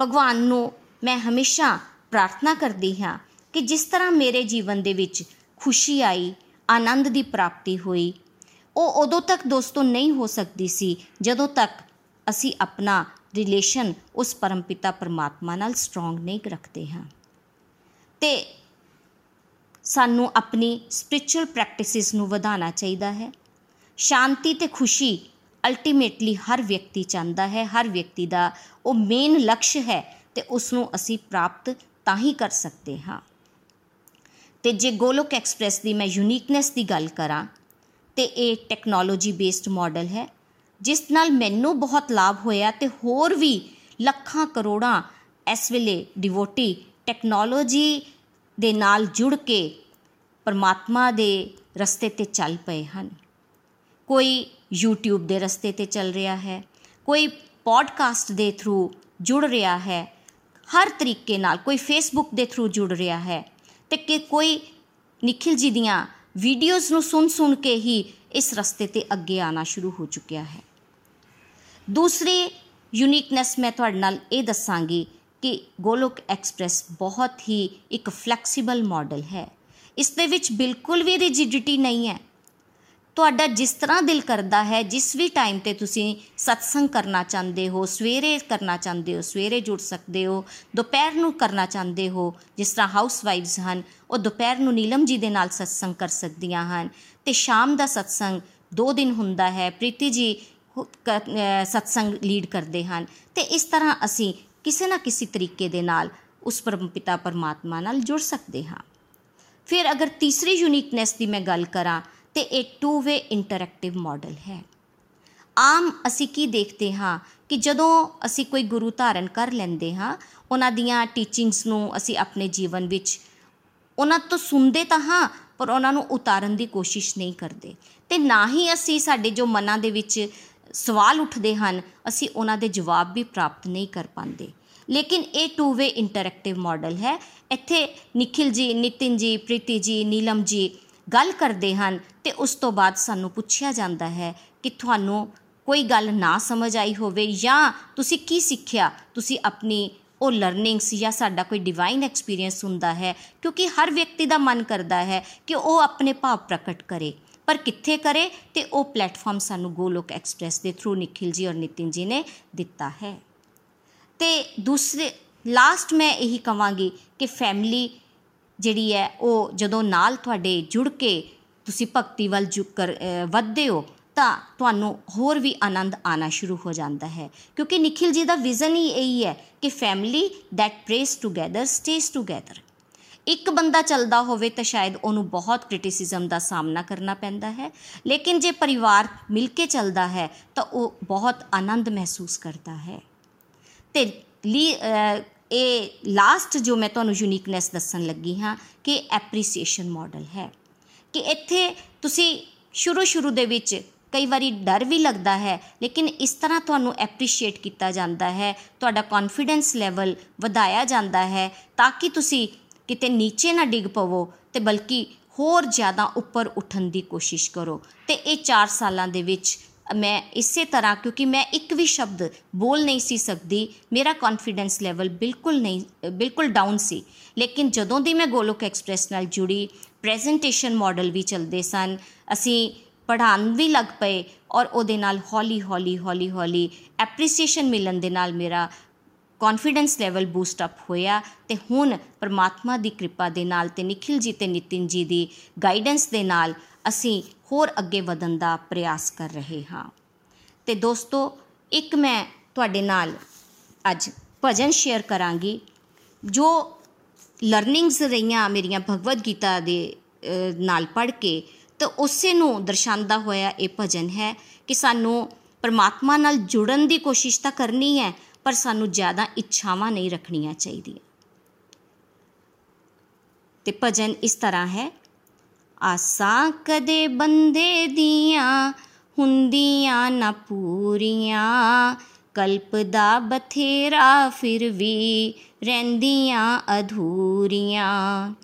ਭਗਵਾਨ ਨੂੰ ਮੈਂ ਹਮੇਸ਼ਾ ਪ੍ਰਾਰਥਨਾ ਕਰਦੀ ਹਾਂ ਕਿ ਜਿਸ ਤਰ੍ਹਾਂ ਮੇਰੇ ਜੀਵਨ ਦੇ ਵਿੱਚ ਖੁਸ਼ੀ ਆਈ, ਆਨੰਦ ਦੀ ਪ੍ਰਾਪਤੀ ਹੋਈ, ਉਹ ਉਦੋਂ ਤੱਕ ਦੋਸਤੋ ਨਹੀਂ ਹੋ ਸਕਦੀ ਸੀ, ਜਦੋਂ ਤੱਕ ਅਸੀਂ ਆਪਣਾ ਰਿਲੇਸ਼ਨ ਉਸ ਪਰਮਪਿਤਾ ਪਰਮਾਤਮਾ ਨਾਲ ਸਟਰੋਂਗ ਨਹੀਂ ਰੱਖਦੇ ਹਾਂ। ਤੇ ਸਾਨੂੰ ਆਪਣੀ ਸਪਿਰਚੁਅਲ ਪ੍ਰੈਕਟਿਸਿਸ ਨੂੰ ਵਧਾਉਣਾ ਚਾਹੀਦਾ ਹੈ। ਸ਼ਾਂਤੀ ਤੇ ਖੁਸ਼ੀ ਅਲਟੀਮੇਟਲੀ ਹਰ ਵਿਅਕਤੀ ਚਾਹੁੰਦਾ ਹੈ, ਹਰ ਵਿਅਕਤੀ ਦਾ ਉਹ ਮੇਨ ਲਕਸ਼ ਹੈ ਤੇ ਉਸ ਨੂੰ ਅਸੀਂ ਪ੍ਰਾਪਤ ਤਾਂ ਹੀ ਕਰ ਸਕਦੇ ਹਾਂ। ਤੇ ਜੇ ਗੋਲੋਕ ਐਕਸਪ੍ਰੈਸ ਦੀ ਮੈਂ ਯੂਨੀਕਨੈਸ ਦੀ ਗੱਲ ਕਰਾਂ, ਤੇ ਇਹ ਟੈਕਨੋਲੋਜੀ ਬੇਸਡ ਮਾਡਲ ਹੈ, ਜਿਸ ਨਾਲ ਮੈਨੂੰ ਬਹੁਤ ਲਾਭ ਹੋਇਆ ਤੇ ਹੋਰ ਵੀ ਲੱਖਾਂ ਕਰੋੜਾਂ ਇਸ ਵੇਲੇ ਡਿਵੋਟੀ ਟੈਕਨੋਲੋਜੀ ਦੇ ਨਾਲ ਜੁੜ ਕੇ ਪਰਮਾਤਮਾ ਦੇ ਰਸਤੇ ਤੇ ਚੱਲ ਪਏ ਹਨ। ਕੋਈ YouTube ਦੇ ਰਸਤੇ ਤੇ ਚੱਲ ਰਿਹਾ ਹੈ, ਕੋਈ ਪੋਡਕਾਸਟ ਦੇ ਥਰੂ ਜੁੜ ਰਿਹਾ ਹੈ, ਹਰ ਤਰੀਕੇ ਨਾਲ ਕੋਈ ਫੇਸਬੁੱਕ ਦੇ ਥਰੂ ਜੁੜ ਰਿਹਾ ਹੈ ਤੇ ਕਿ ਕੋਈ ਨikhil ji ਦੀਆਂ ਵੀਡੀਓਜ਼ ਨੂੰ ਸੁਣ ਸੁਣ ਕੇ ਹੀ ਇਸ ਰਸਤੇ ਤੇ ਅੱਗੇ ਆਣਾ ਸ਼ੁਰੂ ਹੋ ਚੁੱਕਿਆ ਹੈ। ਦੂਸਰੀ ਯੂਨੀਕਨੈਸ ਮੈਂ ਤੁਹਾਡੇ ਨਾਲ ਇਹ ਦੱਸਾਂਗੀ ਕਿ ਗੋਲੋਕ ਐਕਸਪ੍ਰੈਸ ਬਹੁਤ ਹੀ ਇੱਕ ਫਲੈਕਸੀਬਲ ਮਾਡਲ ਹੈ। ਇਸ ਦੇ ਵਿੱਚ ਬਿਲਕੁਲ ਵੀ ਰਿਜਿਡਿਟੀ ਨਹੀਂ ਹੈ। ਤੁਹਾਡਾ ਜਿਸ ਤਰ੍ਹਾਂ ਦਿਲ ਕਰਦਾ ਹੈ, ਜਿਸ ਵੀ ਟਾਈਮ ਤੇ ਤੁਸੀਂ ਸਤਸੰਗ ਕਰਨਾ ਚਾਹੁੰਦੇ ਹੋ, ਸਵੇਰੇ ਕਰਨਾ ਚਾਹੁੰਦੇ ਹੋ, ਸਵੇਰੇ ਜੁੜ ਸਕਦੇ ਹੋ, ਦੁਪਹਿਰ ਨੂੰ ਕਰਨਾ ਚਾਹੁੰਦੇ ਹੋ, ਜਿਸ ਤਰ੍ਹਾਂ ਹਾਊਸ ਵਾਈਫਸ ਹਨ, ਉਹ ਦੁਪਹਿਰ ਨੂੰ ਨੀਲਮ ਜੀ ਦੇ ਨਾਲ ਸਤਸੰਗ ਕਰ ਸਕਦੀਆਂ ਹਨ ਤੇ ਸ਼ਾਮ ਦਾ ਸਤਸੰਗ ਦੋ ਦਿਨ ਹੁੰਦਾ ਹੈ, ਪ੍ਰੀਤੀ ਜੀ ਸਤਸੰਗ ਲੀਡ ਕਰਦੇ ਹਨ ਤੇ ਇਸ ਤਰ੍ਹਾਂ ਅਸੀਂ ਕਿਸੇ ਨਾ ਕਿਸੇ ਤਰੀਕੇ ਦੇ ਨਾਲ ਉਸ ਪਰਮਪਿਤਾ ਪਰਮਾਤਮਾ ਨਾਲ ਜੁੜ ਸਕਦੇ ਹਾਂ। ਫਿਰ ਅਗਰ ਤੀਸਰੀ ਯੂਨੀਕਨੈਸ ਦੀ ਮੈਂ ਗੱਲ ਕਰਾਂ, ਤੇ ਇਹ ਟੂ ਵੇ ਇੰਟਰੈਕਟਿਵ ਮਾਡਲ ਹੈ। ਆਮ ਅਸੀਂ ਕੀ ਦੇਖਦੇ ਹਾਂ ਕਿ ਜਦੋਂ ਅਸੀਂ ਕੋਈ ਗੁਰੂ ਧਾਰਨ ਕਰ ਲੈਂਦੇ ਹਾਂ, ਉਹਨਾਂ ਦੀਆਂ ਟੀਚਿੰਗਸ ਨੂੰ ਅਸੀਂ ਆਪਣੇ ਜੀਵਨ ਵਿੱਚ ਉਹਨਾਂ ਤੋਂ ਸੁਣਦੇ ਤਾਂ ਹਾਂ, ਪਰ ਉਹਨਾਂ ਨੂੰ ਉਤਾਰਨ ਦੀ ਕੋਸ਼ਿਸ਼ ਨਹੀਂ ਕਰਦੇ। ਤੇ ਨਾ ਹੀ ਅਸੀਂ ਸਾਡੇ ਜੋ ਮਨਾਂ ਦੇ ਵਿੱਚ ਸਵਾਲ ਉੱਠਦੇ ਹਨ, ਅਸੀਂ ਉਹਨਾਂ ਦੇ ਜਵਾਬ ਵੀ ਪ੍ਰਾਪਤ ਨਹੀਂ ਕਰ ਪਾਉਂਦੇ। ਲੇਕਿਨ ਇਹ ਟੂ ਵੇ ਇੰਟਰੈਕਟਿਵ ਮਾਡਲ ਹੈ। ਇੱਥੇ ਨikhil ਜੀ ਨਿਤਿਨ ਜੀ ਪ੍ਰੀਤੀ ਜੀ ਨੀਲਮ ਜੀ ਗੱਲ ਕਰਦੇ ਹਨ ਤੇ ਉਸ ਤੋਂ ਬਾਅਦ ਸਾਨੂੰ ਪੁੱਛਿਆ ਜਾਂਦਾ ਹੈ ਕਿ ਤੁਹਾਨੂੰ ਕੋਈ ਗੱਲ ਨਾ ਸਮਝ ਆਈ ਹੋਵੇ ਜਾਂ ਤੁਸੀਂ ਕੀ ਸਿੱਖਿਆ? ਤੁਸੀਂ ਆਪਣੀ ਉਹ ਲਰਨਿੰਗਸ ਜਾਂ ਸਾਡਾ ਕੋਈ ਡਿਵਾਈਨ ਐਕਸਪੀਰੀਅੰਸ ਹੁੰਦਾ ਹੈ ਕਿਉਂਕਿ ਹਰ ਵਿਅਕਤੀ ਦਾ ਮਨ ਕਰਦਾ ਹੈ ਕਿ ਉਹ ਆਪਣੇ ਭਾਵ ਪ੍ਰਗਟ ਕਰੇ। ਪਰ ਕਿੱਥੇ ਕਰੇ? ਤੇ ਉਹ ਪਲੇਟਫਾਰਮ ਸਾਨੂੰ ਗੋਲੋਕ ਐਕਸਪ੍ਰੈਸ ਦੇ ਥਰੂ ਨikhil ਜੀ ਔਰ ਨਿਤਿਨ ਜੀ ਨੇ ਦਿੱਤਾ ਹੈ। ਤੇ ਦੂਸਰੇ ਲਾਸਟ ਮੈਂ ਇਹੀ ਕਵਾਂਗੀ ਕਿ ਫੈਮਿਲੀ ਜਿਹੜੀ ਹੈ, ਉਹ ਜਦੋਂ ਨਾਲ ਤੁਹਾਡੇ ਜੁੜ ਕੇ ਤੁਸੀਂ ਭਗਤੀ ਵੱਲ ਕਰ ਵੱਧਦੇ ਹੋ, ਤਾਂ ਤੁਹਾਨੂੰ ਹੋਰ ਵੀ ਆਨੰਦ ਆਣਾ ਸ਼ੁਰੂ ਹੋ ਜਾਂਦਾ ਹੈ। ਕਿਉਂਕਿ ਨikhil ਜੀ ਦਾ ਵਿਜ਼ਨ ਹੀ ਇਹੀ ਹੈ ਕਿ family that prays together stays together ਇੱਕ ਬੰਦਾ ਚੱਲਦਾ ਹੋਵੇ ਤਾਂ ਸ਼ਾਇਦ ਉਹਨੂੰ ਬਹੁਤ ਕ੍ਰਿਟਿਸਿਜ਼ਮ ਦਾ ਸਾਹਮਣਾ ਕਰਨਾ ਪੈਂਦਾ ਹੈ। ਲੇਕਿਨ ਜੇ ਪਰਿਵਾਰ ਮਿਲ ਕੇ ਚੱਲਦਾ ਹੈ ਤਾਂ ਉਹ ਬਹੁਤ ਆਨੰਦ ਮਹਿਸੂਸ ਕਰਦਾ ਹੈ। ਤੇ ਇਹ ਲਾਸਟ ਜੋ ਮੈਂ ਤੁਹਾਨੂੰ ਯੂਨੀਕਨੈਸ ਦੱਸਣ ਲੱਗੀ ਹਾਂ ਕਿ ਐਪਰੀਸੀਏਸ਼ਨ ਮਾਡਲ ਹੈ। ਕਿ ਇੱਥੇ ਤੁਸੀਂ ਸ਼ੁਰੂ ਸ਼ੁਰੂ ਦੇ ਵਿੱਚ ਕਈ ਵਾਰੀ ਡਰ ਵੀ ਲੱਗਦਾ ਹੈ, ਲੇਕਿਨ ਇਸ ਤਰ੍ਹਾਂ ਤੁਹਾਨੂੰ ਐਪਰੀਸ਼ੀਏਟ ਕੀਤਾ ਜਾਂਦਾ ਹੈ, ਤੁਹਾਡਾ ਕੌਨਫੀਡੈਂਸ ਲੈਵਲ ਵਧਾਇਆ ਜਾਂਦਾ ਹੈ ਤਾਂ ਕਿ ਤੁਸੀਂ ਕਿਤੇ ਨੀਚੇ ਨਾ ਡਿੱਗ ਪਵੋ ਤੇ ਬਲਕਿ ਹੋਰ ਜ਼ਿਆਦਾ ਉੱਪਰ ਉੱਠਣ ਦੀ ਕੋਸ਼ਿਸ਼ ਕਰੋ। ਤੇ ਇਹ 4 ਸਾਲਾਂ ਦੇ ਵਿੱਚ ਮੈਂ ਇਸੇ ਤਰ੍ਹਾਂ, ਕਿਉਂਕਿ ਮੈਂ ਇੱਕ ਵੀ ਸ਼ਬਦ ਬੋਲ ਨਹੀਂ ਸੀ ਸਕਦੀ, ਮੇਰਾ ਕੌਨਫੀਡੈਂਸ ਲੈਵਲ ਬਿਲਕੁਲ ਨਹੀਂ, ਬਿਲਕੁਲ ਡਾਊਨ ਸੀ। ਲੇਕਿਨ ਜਦੋਂ ਦੀ ਮੈਂ ਗੋਲੋਕ ਐਕਸਪ੍ਰੈਸ ਨਾਲ ਜੁੜੀ ਪ੍ਰੈਜੈਂਟੇਸ਼ਨ ਮਾਡਲ ਵੀ ਚੱਲਦੇ ਸਨ, ਅਸੀਂ ਪੜ੍ਹਾਉਣ ਵੀ ਲੱਗ ਪਏ ਔਰ ਉਹਦੇ ਨਾਲ ਹੌਲੀ ਹੌਲੀ ਹੌਲੀ ਹੌਲੀ ਐਪਰੀਸੀਏਸ਼ਨ ਮਿਲਣ ਦੇ ਨਾਲ ਮੇਰਾ ਕੌਨਫੀਡੈਂਸ ਲੈਵਲ ਬੂਸਟ ਅਪ ਹੋਇਆ ਤੇ ਹੁਣ ਪਰਮਾਤਮਾ ਦੀ ਕਿਰਪਾ ਦੇ ਨਾਲ ਤੇ ਨikhil ਜੀ ਤੇ ਨਿਤਿਨ ਜੀ ਦੀ ਗਾਈਡੈਂਸ ਦੇ ਨਾਲ ਅਸੀਂ ਹੋਰ ਅੱਗੇ ਵਧਣ ਦਾ ਪ੍ਰਯਾਸ ਕਰ ਰਹੇ ਹਾਂ। ਤੇ ਦੋਸਤੋ, ਇੱਕ ਮੈਂ ਤੁਹਾਡੇ ਨਾਲ ਅੱਜ ਭਜਨ ਸ਼ੇਅਰ ਕਰਾਂਗੀ, ਜੋ ਲਰਨਿੰਗਸ ਰਹੀਆਂ ਮੇਰੀਆਂ ਭਗਵਦ ਗੀਤਾ ਦੇ ਨਾਲ ਪੜ੍ਹ ਕੇ, ਤਾਂ ਉਸੇ ਨੂੰ ਦਰਸਾਉਂਦਾ ਹੋਇਆ ਇਹ ਭਜਨ ਹੈ ਕਿ ਸਾਨੂੰ ਪਰਮਾਤਮਾ ਨਾਲ ਜੁੜਨ ਦੀ ਕੋਸ਼ਿਸ਼ ਤਾਂ ਕਰਨੀ ਹੈ ਪਰ ਸਾਨੂੰ ਜ਼ਿਆਦਾ ਇੱਛਾਵਾਂ ਨਹੀਂ ਰੱਖਣੀਆਂ ਚਾਹੀਦੀਆਂ। ਤੇ ਭਜਨ ਇਸ ਤਰ੍ਹਾਂ ਹੈ, ਆਸਾਂ ਕਦੇ ਬੰਦੇ ਦੀਆਂ ਹੁੰਦੀਆਂ ਨਾ ਪੂਰੀਆਂ, ਕਲਪ ਦਾ ਬਥੇਰਾ ਫਿਰ ਵੀ ਰਹਿੰਦੀਆਂ ਅਧੂਰੀਆਂ।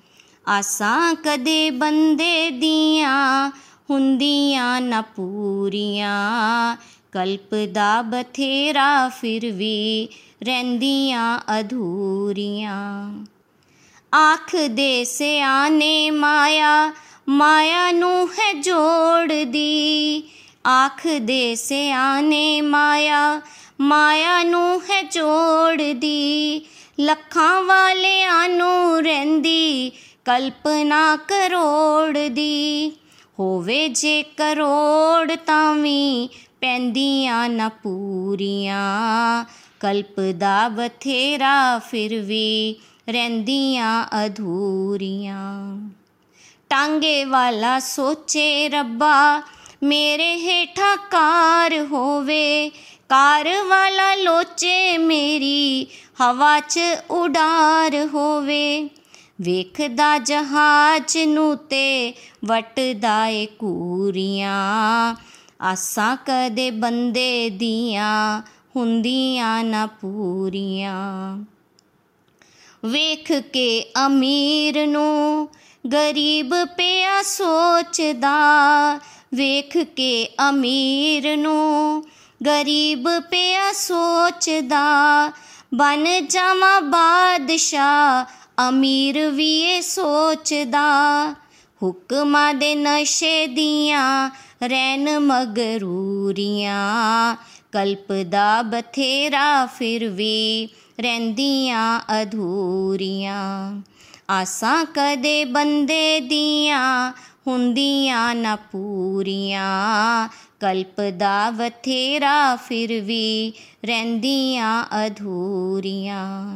ਆਸਾਂ ਕਦੇ ਬੰਦੇ ਦੀਆਂ ਹੁੰਦੀਆਂ ਨਾ ਪੂਰੀਆਂ ਕਲਪ ਦਾ ਬਥੇਰਾ ਫਿਰ ਵੀ ਰਹਿੰਦੀਆਂ ਅਧੂਰੀਆਂ। ਆਖ ਦੇ ਸਿਆਣੇ ਮਾਇਆ ਮਾਇਆ ਨੂੰ ਹੈ ਜੋੜਦੀ। ਆਖ ਦੇ ਸਿਆਣੇ ਮਾਇਆ ਮਾਇਆ ਨੂੰ ਹੈ ਜੋੜਦੀ। ਲੱਖਾਂ ਵਾਲਿਆਂ ਨੂੰ ਰਹਿੰਦੀ, ਕਲਪਨਾ ਕਰੋੜ ਦੀ ਹੋਵੇ ਜੇ ਕਰੋੜ ਤਾਂ ਵੀ ਪੈਂਦੀਆਂ ਨਾ ਪੂਰੀਆਂ। ਕਲਪ ਦਾ ਬਥੇਰਾ ਫਿਰ ਵੀ ਰਹਿੰਦੀਆਂ ਅਧੂਰੀਆਂ। ਟਾਂਗੇ ਵਾਲਾ ਸੋਚੇ ਰੱਬਾ, ਮੇਰੇ ਹੇਠਾਂ ਕਾਰ ਹੋਵੇ। ਕਾਰ ਵਾਲਾ ਲੋਚੇ ਮੇਰੀ ਹਵਾ 'ਚ ਉਡਾਰ ਹੋਵੇ। ਵੇਖਦਾ ਜਹਾਜ਼ ਨੂੰ ਤੇ ਵਟਦਾ ਏ ਕੂਰੀਆਂ। ਆਸਾਂ ਕਦੇ ਬੰਦੇ ਦੀਆਂ, ਹੁੰਦੀਆਂ ਨਾ ਪੂਰੀਆਂ। ਵੇਖ ਕੇ ਅਮੀਰ ਨੂੰ ਗਰੀਬ ਪਿਆ ਸੋਚਦਾ, ਵੇਖ ਕੇ ਅਮੀਰ ਨੂੰ ਗਰੀਬ ਪਿਆ ਸੋਚਦਾ। ਬਨ ਜਾਵਾਂ ਬਾਦਸ਼ਾਹ, ਅਮੀਰ ਵੀ ਇਹ ਸੋਚਦਾ। ਹੁਕਮਾਂ ਦੇ ਨਸ਼ੇ ਦੀਆਂ ਰਹਿਨ ਮਗਰੂਰੀਆਂ, ਕਲਪ ਦਾ ਬਥੇਰਾ ਫਿਰ ਵੀ ਰਹਿੰਦੀਆਂ ਅਧੂਰੀਆਂ। ਆਸਾਂ ਕਦੇ ਬੰਦੇ ਦੀਆਂ, ਹੁੰਦੀਆਂ ਨਾ ਪੂਰੀਆਂ। ਕਲਪ ਦਾ ਬਥੇਰਾ ਫਿਰ ਵੀ ਰਹਿੰਦੀਆਂ ਅਧੂਰੀਆਂ।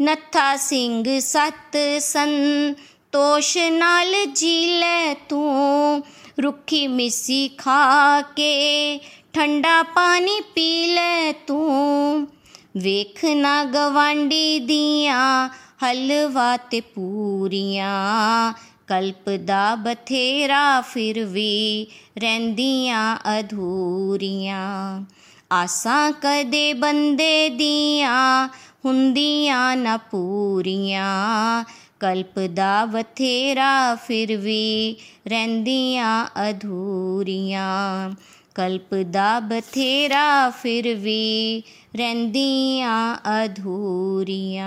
ਨੱਥਾ ਸਿੰਘ ਸਤ ਸੰਤੋਸ਼ ਨਾਲ ਜੀ ਲੈ ਤੂੰ ਰੁੱਖੀ ਮਿੱਸੀ ਖਾ ਕੇ, ਠੰਡਾ ਪਾਣੀ ਪੀ ਲੈ ਤੂੰ। ਵੇਖ ਨਾ ਗਵਾਂਡੀ ਦੀਆਂ ਹਲਵਾ ਤੇ ਪੂਰੀਆਂ, ਕਲਪ ਦਾ ਬਥੇਰਾ ਫਿਰ ਵੀ ਰਹਿੰਦੀਆਂ ਅਧੂਰੀਆਂ। ਆਸਾਂ ਕਦੇ ਬੰਦੇ ਦੀਆਂ ਹੁੰਦੀਆਂ ਨਾ ਪੂਰੀਆਂ ਕਲਪ ਦਾ ਬਥੇਰਾ ਫਿਰ ਵੀ ਰਹਿੰਦੀਆਂ ਅਧੂਰੀਆਂ ਕਲਪ ਦਾ ਬਥੇਰਾ ਫਿਰ ਵੀ ਰਹਿੰਦੀਆਂ ਅਧੂਰੀਆਂ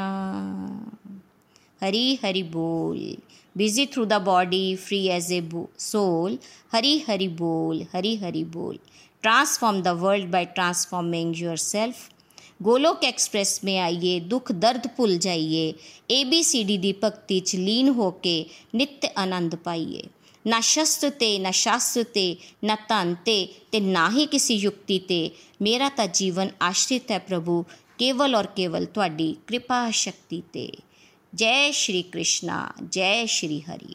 ਹਰੀ ਹਰੀ ਬੋਲ busy through the body free as a soul hari hari bol hari hari bol transform the world by transforming yourself Golok express में आइए दुख दर्द भुल जाइए ए बी सी डी ਦੀ ਭਗਤੀ ਚ ਲੀਨ ਹੋ ਕੇ ਨਿਤ ਆਨੰਦ ਪਾਈਏ ਨਾ ਸ਼ਸਤਰ ਤੇ ਨਾ ਸ਼ਾਸਤਰ ਤੇ ਨਾ ਧਨ ਤੇ ਤੇ ਨਾ ਹੀ ਕਿਸੇ ਯੁਕਤੀ ਤੇ ਮੇਰਾ ਤਾਂ ਜੀਵਨ ਆਸ਼ਰਿਤ ਹੈ ਪ੍ਰਭੂ ਕੇਵਲ ਔਰ ਕੇਵਲ ਤੁਹਾਡੀ ਕਿਰਪਾ ਸ਼ਕਤੀ ਤੇ ਜੈ ਸ਼੍ਰੀ ਕ੍ਰਿਸ਼ਨਾ ਜੈ ਸ਼੍ਰੀ ਹਰੀ